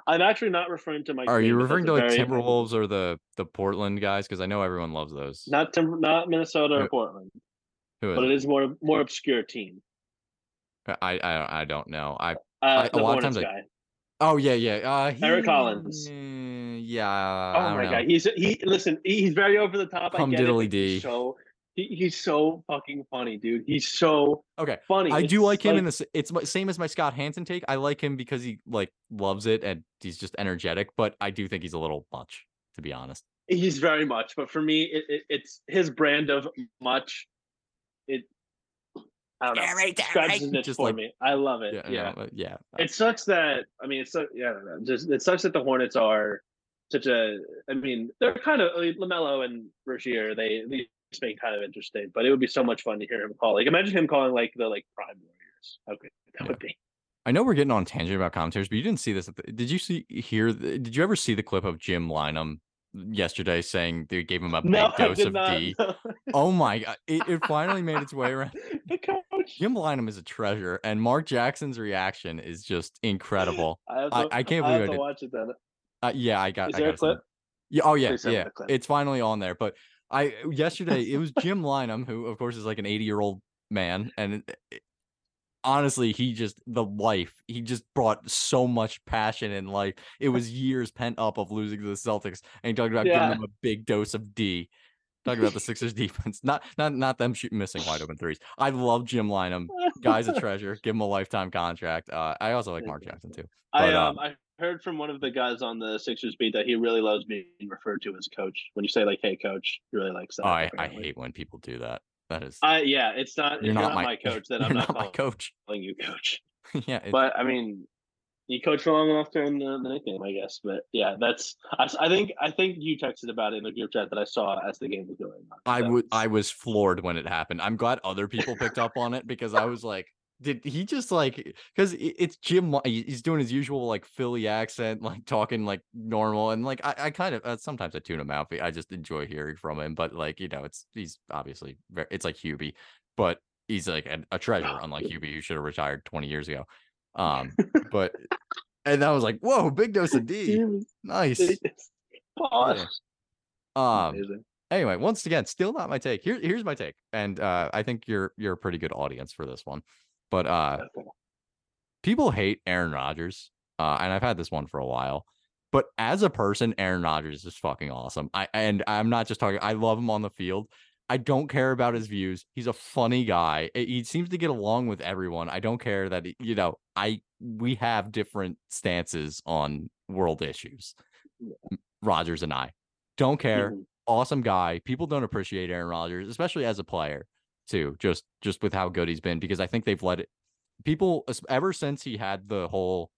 I'm actually not referring to Mike. Are Breen, you referring to like very- Timberwolves or the the Portland guys? Because I know everyone loves those. Not Tim, not Minnesota or Portland, Who is but it? is more more obscure team. I, I I don't know. I Uh, I- a lot of times I- Oh yeah, yeah. Uh, Eric Collins. Yeah. Oh my know. god, he's he. Listen, he's very over the top. Come diddly d. So he, he's so fucking funny, dude. He's so okay. Funny. I it's do like him like, in this. It's same as my Scott Hanson take. I like him because he like loves it and he's just energetic. But I do think he's a little much, to be honest. He's very much, but for me, it, it, it's his brand of much. It I don't know. Yeah, right there, Just for like, me. I love it. Yeah, yeah. No, uh, yeah. It sucks that I mean, it's so yeah. I don't know. Just it sucks that the Hornets are such a. I mean, they're kind of like, Lamelo and Rozier. They they make kind of interesting, but it would be so much fun to hear him call. Like, imagine him calling like the like Prime Warriors. How [laughs] good that yeah. would be. I know we're getting on tangent about commentators, but you didn't see this. The, did you see hear? Did you ever see the clip of Jim Lynam yesterday saying they gave him a big no, dose of not. D. oh my god! [laughs] It, it finally made its way around. [laughs] The coach Jim Lynam is a treasure, and Mark Jackson's reaction is just incredible. I, to, I, I can't believe I, I did. watch it then. Uh, yeah, I got. Is there a clip? Yeah. Oh yeah, yeah. It's finally on there. But I yesterday it [laughs] was Jim Lynam, who of course is like an 80 year old man, and it, honestly, he just the life. He just brought so much passion in life. It [laughs] was years pent up of losing to the Celtics, and he talked about yeah. giving them a big dose of D. Talking about the Sixers [laughs] defense, not not not them shooting missing wide open threes. I love Jim Lynam. Guy's a treasure. Give him a lifetime contract. Uh, I also like Mark Jackson too. But, I um, um, I heard from one of the guys on the Sixers beat that he really loves being referred to as coach. When you say like, "Hey, coach," he really likes that. Oh, I, I hate when people do that. That is. Uh, yeah, it's not. You're, you're not, my, my, [laughs] coach. Then I'm not, not my coach. Calling you coach. [laughs] yeah, but I mean, you coached for long enough to earn the, the nickname, I guess. But yeah, that's. I, I, think I think you texted about it in the group chat that I saw as the game was going on. I would. I was floored when it happened. I'm glad other people picked up on it because I was like, did he just like because it's Jim? He's doing his usual like Philly accent, like talking like normal, and like I, I kind of uh, sometimes I tune him out. But I just enjoy hearing from him, but like you know, it's he's obviously very, it's like Hubie, but he's like a, a treasure, unlike Hubie, who should have retired twenty years ago. Um, but and I was like, whoa, big dose of [laughs] D, nice. Yeah. Um. Anyway, once again, still not my take. Here, here's my take, and uh, I think you're you're a pretty good audience for this one. But uh, people hate Aaron Rodgers, uh, and I've had this one for a while. But as a person, Aaron Rodgers is fucking awesome. I and I'm not just talking. I love him on the field. I don't care about his views. He's a funny guy. He seems to get along with everyone. I don't care that you know. I we have different stances on world issues. Yeah. Rodgers and I don't care. Mm-hmm. Awesome guy. People don't appreciate Aaron Rodgers, especially as a player too, just just with how good he's been. Because I think they've let it people ever since he had the whole.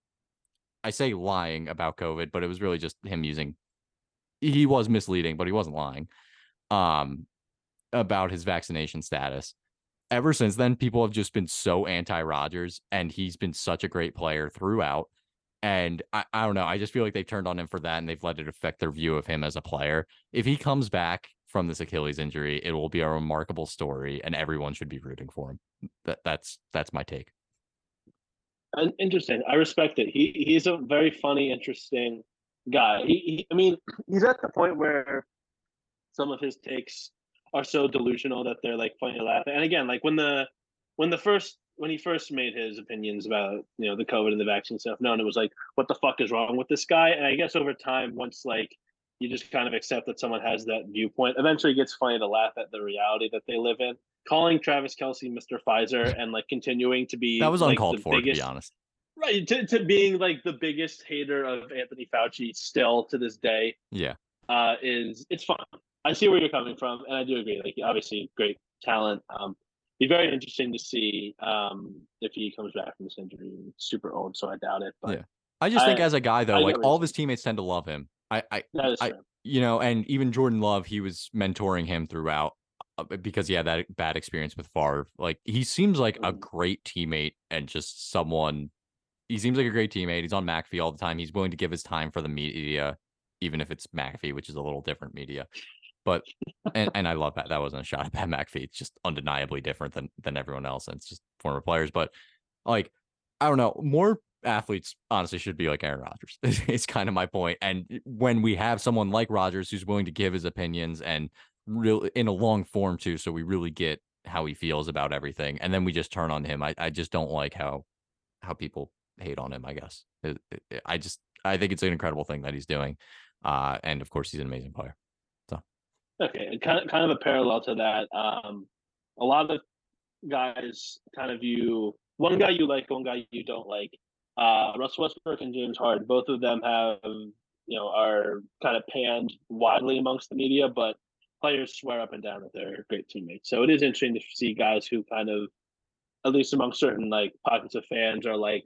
I say lying about COVID, but it was really just him using. He was misleading, but he wasn't lying. Um, about his vaccination status. Ever since then, people have just been so anti Rodgers, and he's been such a great player throughout. And I, I don't know. I just feel like they've turned on him for that and they've let it affect their view of him as a player. If he comes back from this Achilles injury. It will be a remarkable story, and everyone should be rooting for him. That that's that's my take. Interesting. I respect it. He he's a very funny, interesting guy. He, he, I mean, [clears throat] he's at the point where some of his takes are so delusional that they're like funny to laugh at. And again, like when the when the first when he first made his opinions about you know the COVID and the vaccine stuff known, it was like, what the fuck is wrong with this guy? And I guess over time, once like you just kind of accept that someone has that viewpoint. Eventually, it gets funny to laugh at the reality that they live in. Calling Travis Kelce Mr. Pfizer and like continuing to be that was uncalled like, for, biggest, to be honest. Right to, to being like the biggest hater of Anthony Fauci still to this day. Yeah, uh, is it's fun. I see where you're coming from, and I do agree. Like obviously, great talent. Um, be very interesting to see um if he comes back from this injury. Super old, so I doubt it. But yeah. I just think as a guy though, I like all of his teammates tend to love him. I, I, I you know, and even Jordan Love, he was mentoring him throughout uh, because he had that bad experience with Favre. Like he seems like a mm-hmm. great teammate and just someone. He seems like a great teammate. He's on McAfee all the time. He's willing to give his time for the media, even if it's McAfee, which is a little different media. But and, and I love that. That wasn't a shot at Pat McAfee. It's just undeniably different than than everyone else. And it's just former players. But like, I don't know, more athletes honestly should be like Aaron Rodgers. [laughs] it's kind of my point. And when we have someone like Rodgers who's willing to give his opinions and really in a long form too, so we really get how he feels about everything, and then we just turn on him. I, I just don't like how how people hate on him. I guess it, it, I just I think it's an incredible thing that he's doing, uh, and of course he's an amazing player. So okay, kind of kind of a parallel to that. Um, a lot of guys kind of view one guy you like, one guy you don't like. Uh, Russell Westbrook and James Harden, both of them have you know are kind of panned widely amongst the media, but players swear up and down that they're great teammates. So it is interesting to see guys who kind of, at least among certain like pockets of fans, are like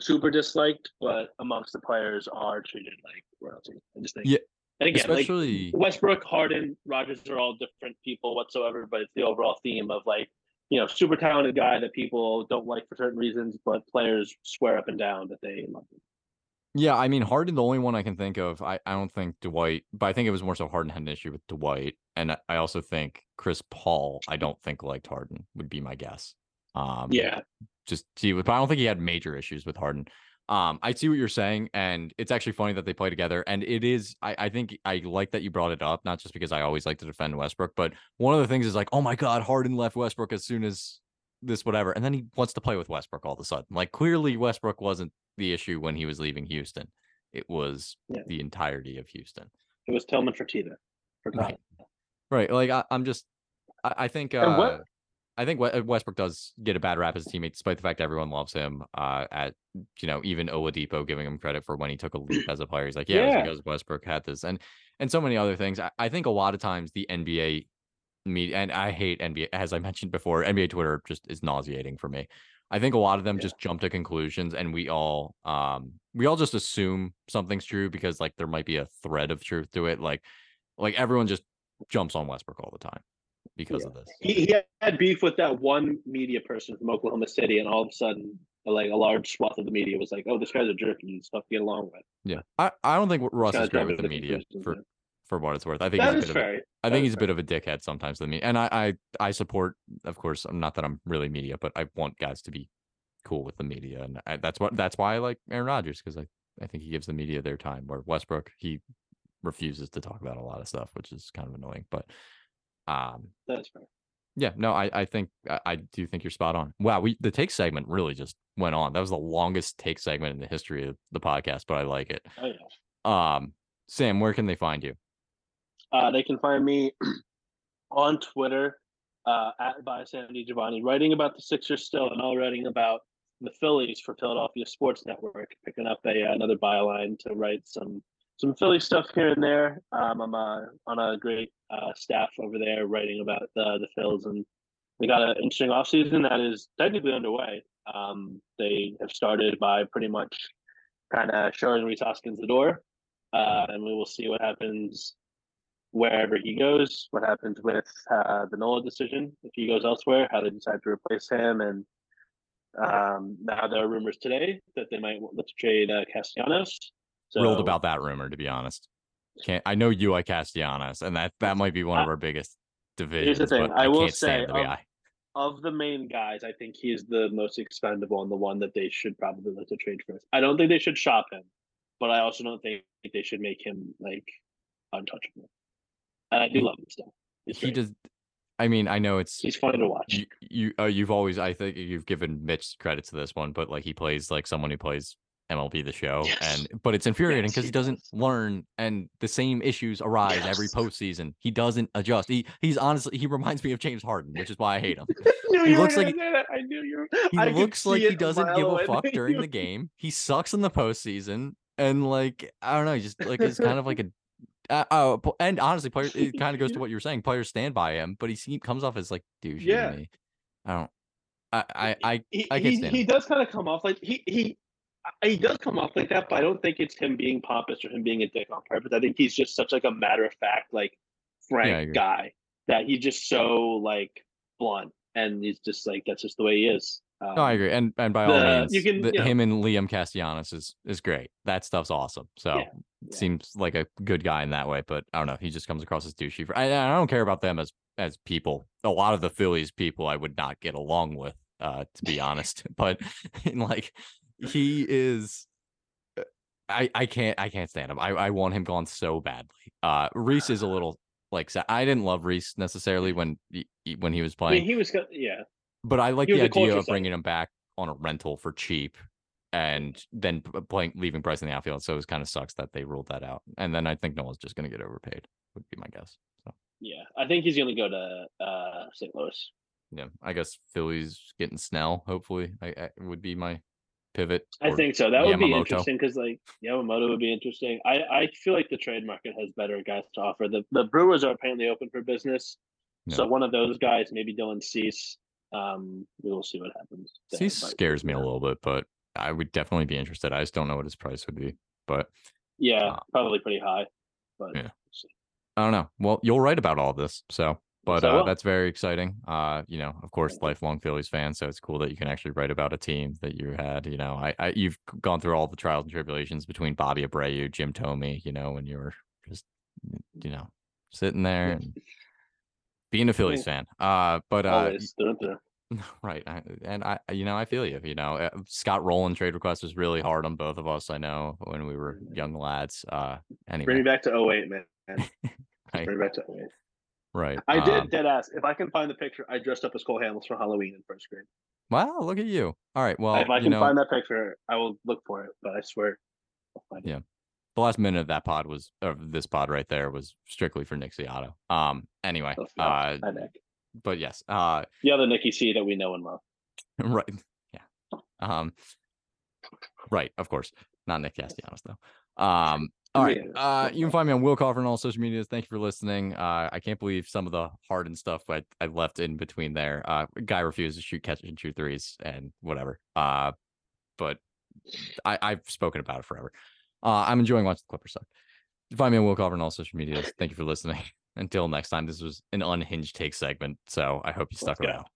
super disliked, but amongst the players are treated like royalty. I just think. Yeah. And again, Especially like Westbrook, Harden, Rodgers are all different people whatsoever, but it's the overall theme of like, you know, super talented guy that people don't like for certain reasons, but players swear up and down that they love him. Yeah, I mean Harden, the only one I can think of. I, I don't think Dwight, but I think it was more so Harden had an issue with Dwight, and I also think Chris Paul. I don't think liked Harden would be my guess. Um, yeah, just see, but I don't think he had major issues with Harden. Um, I see what you're saying, and it's actually funny that they play together. And it is, I, I think I like that you brought it up, not just because I always like to defend Westbrook, but one of the things is like, oh my God, Harden left Westbrook as soon as this whatever, and then he wants to play with Westbrook all of a sudden. Like clearly Westbrook wasn't the issue when he was leaving Houston. It was yeah. the entirety of Houston. It was Tillman Fertitta. Right. Right. Like I, am just, I, I think, uh, what, I think Westbrook does get a bad rap as a teammate, despite the fact everyone loves him. Uh, at you know, even Oladipo giving him credit for when he took a leap as a player. He's like, yeah, yeah. because Westbrook had this, and and so many other things. I, I think a lot of times the NBA media, and I hate NBA, as I [laughs] mentioned before, NBA Twitter just is nauseating for me. I think a lot of them yeah. just jump to conclusions, and we all um we all just assume something's true because like there might be a thread of truth to it. Like like everyone just jumps on Westbrook all the time because yeah. of this. He, he had beef with that one media person from Oklahoma City, and all of a sudden, like a large swath of the media was like, "Oh, this guy's a jerk, and he's tough to get along with." Yeah, I, I don't think Russ is great with the media for for what it's worth. I think that he's a bit fair. of I think he's fair. a bit of a dickhead sometimes to me, and I, I I support, of course, not that I'm really media, but I want guys to be cool with the media, and I, that's what that's why I like Aaron Rodgers because I I think he gives the media their time. Where Westbrook, he refuses to talk about a lot of stuff, which is kind of annoying. But um, that's fair. Yeah, no, I, I think I, I, do think you're spot on. Wow, we the take segment really just went on. That was the longest take segment in the history of the podcast, but I like it. Oh yeah. Um, Sam, where can they find you? Uh, they can find me [clears throat] on Twitter uh, at by Sam DiGiovanni, writing about the Sixers still, and all writing about the Phillies for Philadelphia Sports Network, picking up a another byline to write some some Philly stuff here and there. Um, I'm uh, on a great uh, staff over there writing about the the Phils, and they got an interesting offseason that is technically underway. Um, they have started by pretty much kind of showing Rhys Hoskins the door, uh, and we will see what happens wherever he goes. What happens with uh, the Nola decision if he goes elsewhere? How they decide to replace him, and um, now there are rumors today that they might look to trade uh, Castellanos. So, Thrilled about that rumor, to be honest. Can't I know you like Castellanos, and that that might be one of our biggest divisions. Here's the thing: I, I will say, of, of, the main guys, I think he is the most expendable and the one that they should probably look to trade first. I don't think they should shop him, but I also don't think they should make him like untouchable. And I do love him still. He's he great. does. I mean, I know it's he's fun to watch. You, you uh, you've always, I think, you've given Mitch credit to this one, but like he plays like someone who plays MLB the show, yes. and but it's infuriating because yes, he, he doesn't learn, and the same issues arise yes. every postseason. He doesn't adjust. He he's honestly he reminds me of James Harden, which is why I hate him. [laughs] he looks like I knew you. He I looks like he doesn't give a fuck during the game. He sucks in the postseason, and like I don't know, he just like is kind of like a [laughs] uh, oh, and honestly, players it kind of goes to [laughs] what you were saying. Players stand by him, but he, he comes off as like douchey yeah. I don't. I I I, he, I he, he does kind of come off like he he he does come off like that, but I don't think it's him being pompous or him being a dick on purpose. I think he's just such like a matter of fact, like frank yeah, guy that he's just so like blunt, and he's just like that's just the way he is. Um, no, I agree, and and by the, all means, you can, the, you him and Liam Castellanos is is great. That stuff's awesome. So yeah, yeah. seems like a good guy in that way, but I don't know. He just comes across as douchey. For, I, I don't care about them as as people. A lot of the Phillies people I would not get along with, uh, to be honest. [laughs] But in [laughs] like he is uh, I I can't I can't stand him. I I want him gone so badly. Uh Rhys is a little like I didn't love Rhys necessarily when he, when he was playing. I mean, he was yeah. But I like the idea of bringing him back on a rental for cheap and then playing leaving Bryce in the outfield. So it kind of sucks that they ruled that out. And then I think Noah's just going to get overpaid. Would be my guess. So Yeah, I think he's gonna go to uh St. Louis. yeah, I guess Philly's getting Snell. Hopefully, I, I would be my pivot. I think so. That would be interesting because like Yamamoto would be interesting. I I feel like the trade market has better guys to offer. The the Brewers are apparently open for business, so one of those guys, maybe Dylan Cease. Um, we will see what happens. there, He but, scares me a little bit, but I would definitely be interested. I just don't know what his price would be. But Yeah, Uh, probably pretty high, but Yeah. we'll see. I don't know. Well, you'll write about all this, so but uh, that's very exciting. Uh, you know, of course, lifelong Phillies fan, so it's cool that you can actually write about a team that you had. You know, I, I you've gone through all the trials and tribulations between Bobby Abreu, Jim Thome. You know, when you were just, you know, sitting there and being a Phillies fan. Uh, but uh, Always through and through. right, I, and I, you know, I feel you. You know, uh, Scott Rolen trade request was really hard on both of us. I know when we were young lads. Uh, Bring me back to 08, man. [laughs] Bring me back to 08. Right. I did um, dead ass. If I can find the picture, I dressed up as Cole Hamels for Halloween in first grade. Wow, look at you. All right. Well, if I can know, find that picture, I will look for it. But I swear, I'll find Yeah. it. the last minute of that pod was of this pod right there was strictly for Nick Ciotto. Um anyway, Oh, uh Hi, Nick. but yes, uh The other Nicky C that we know and love. [laughs] right. Yeah. Um right, of course. Not Nick Castellanos though. Um all right. Yeah, Uh you can find me on Will Kofron on all social medias. Thank you for listening. Uh I can't believe some of the hardened stuff I, I left in between there. Uh guy refused to shoot catch and shoot threes and whatever. Uh but I, I've spoken about it forever. Uh, I'm enjoying watching the Clippers suck. You find me on Will Kofron on all social medias. Thank you for listening. [laughs] Until next time, this was an unhinged take segment, so I hope you stuck Let's go. around.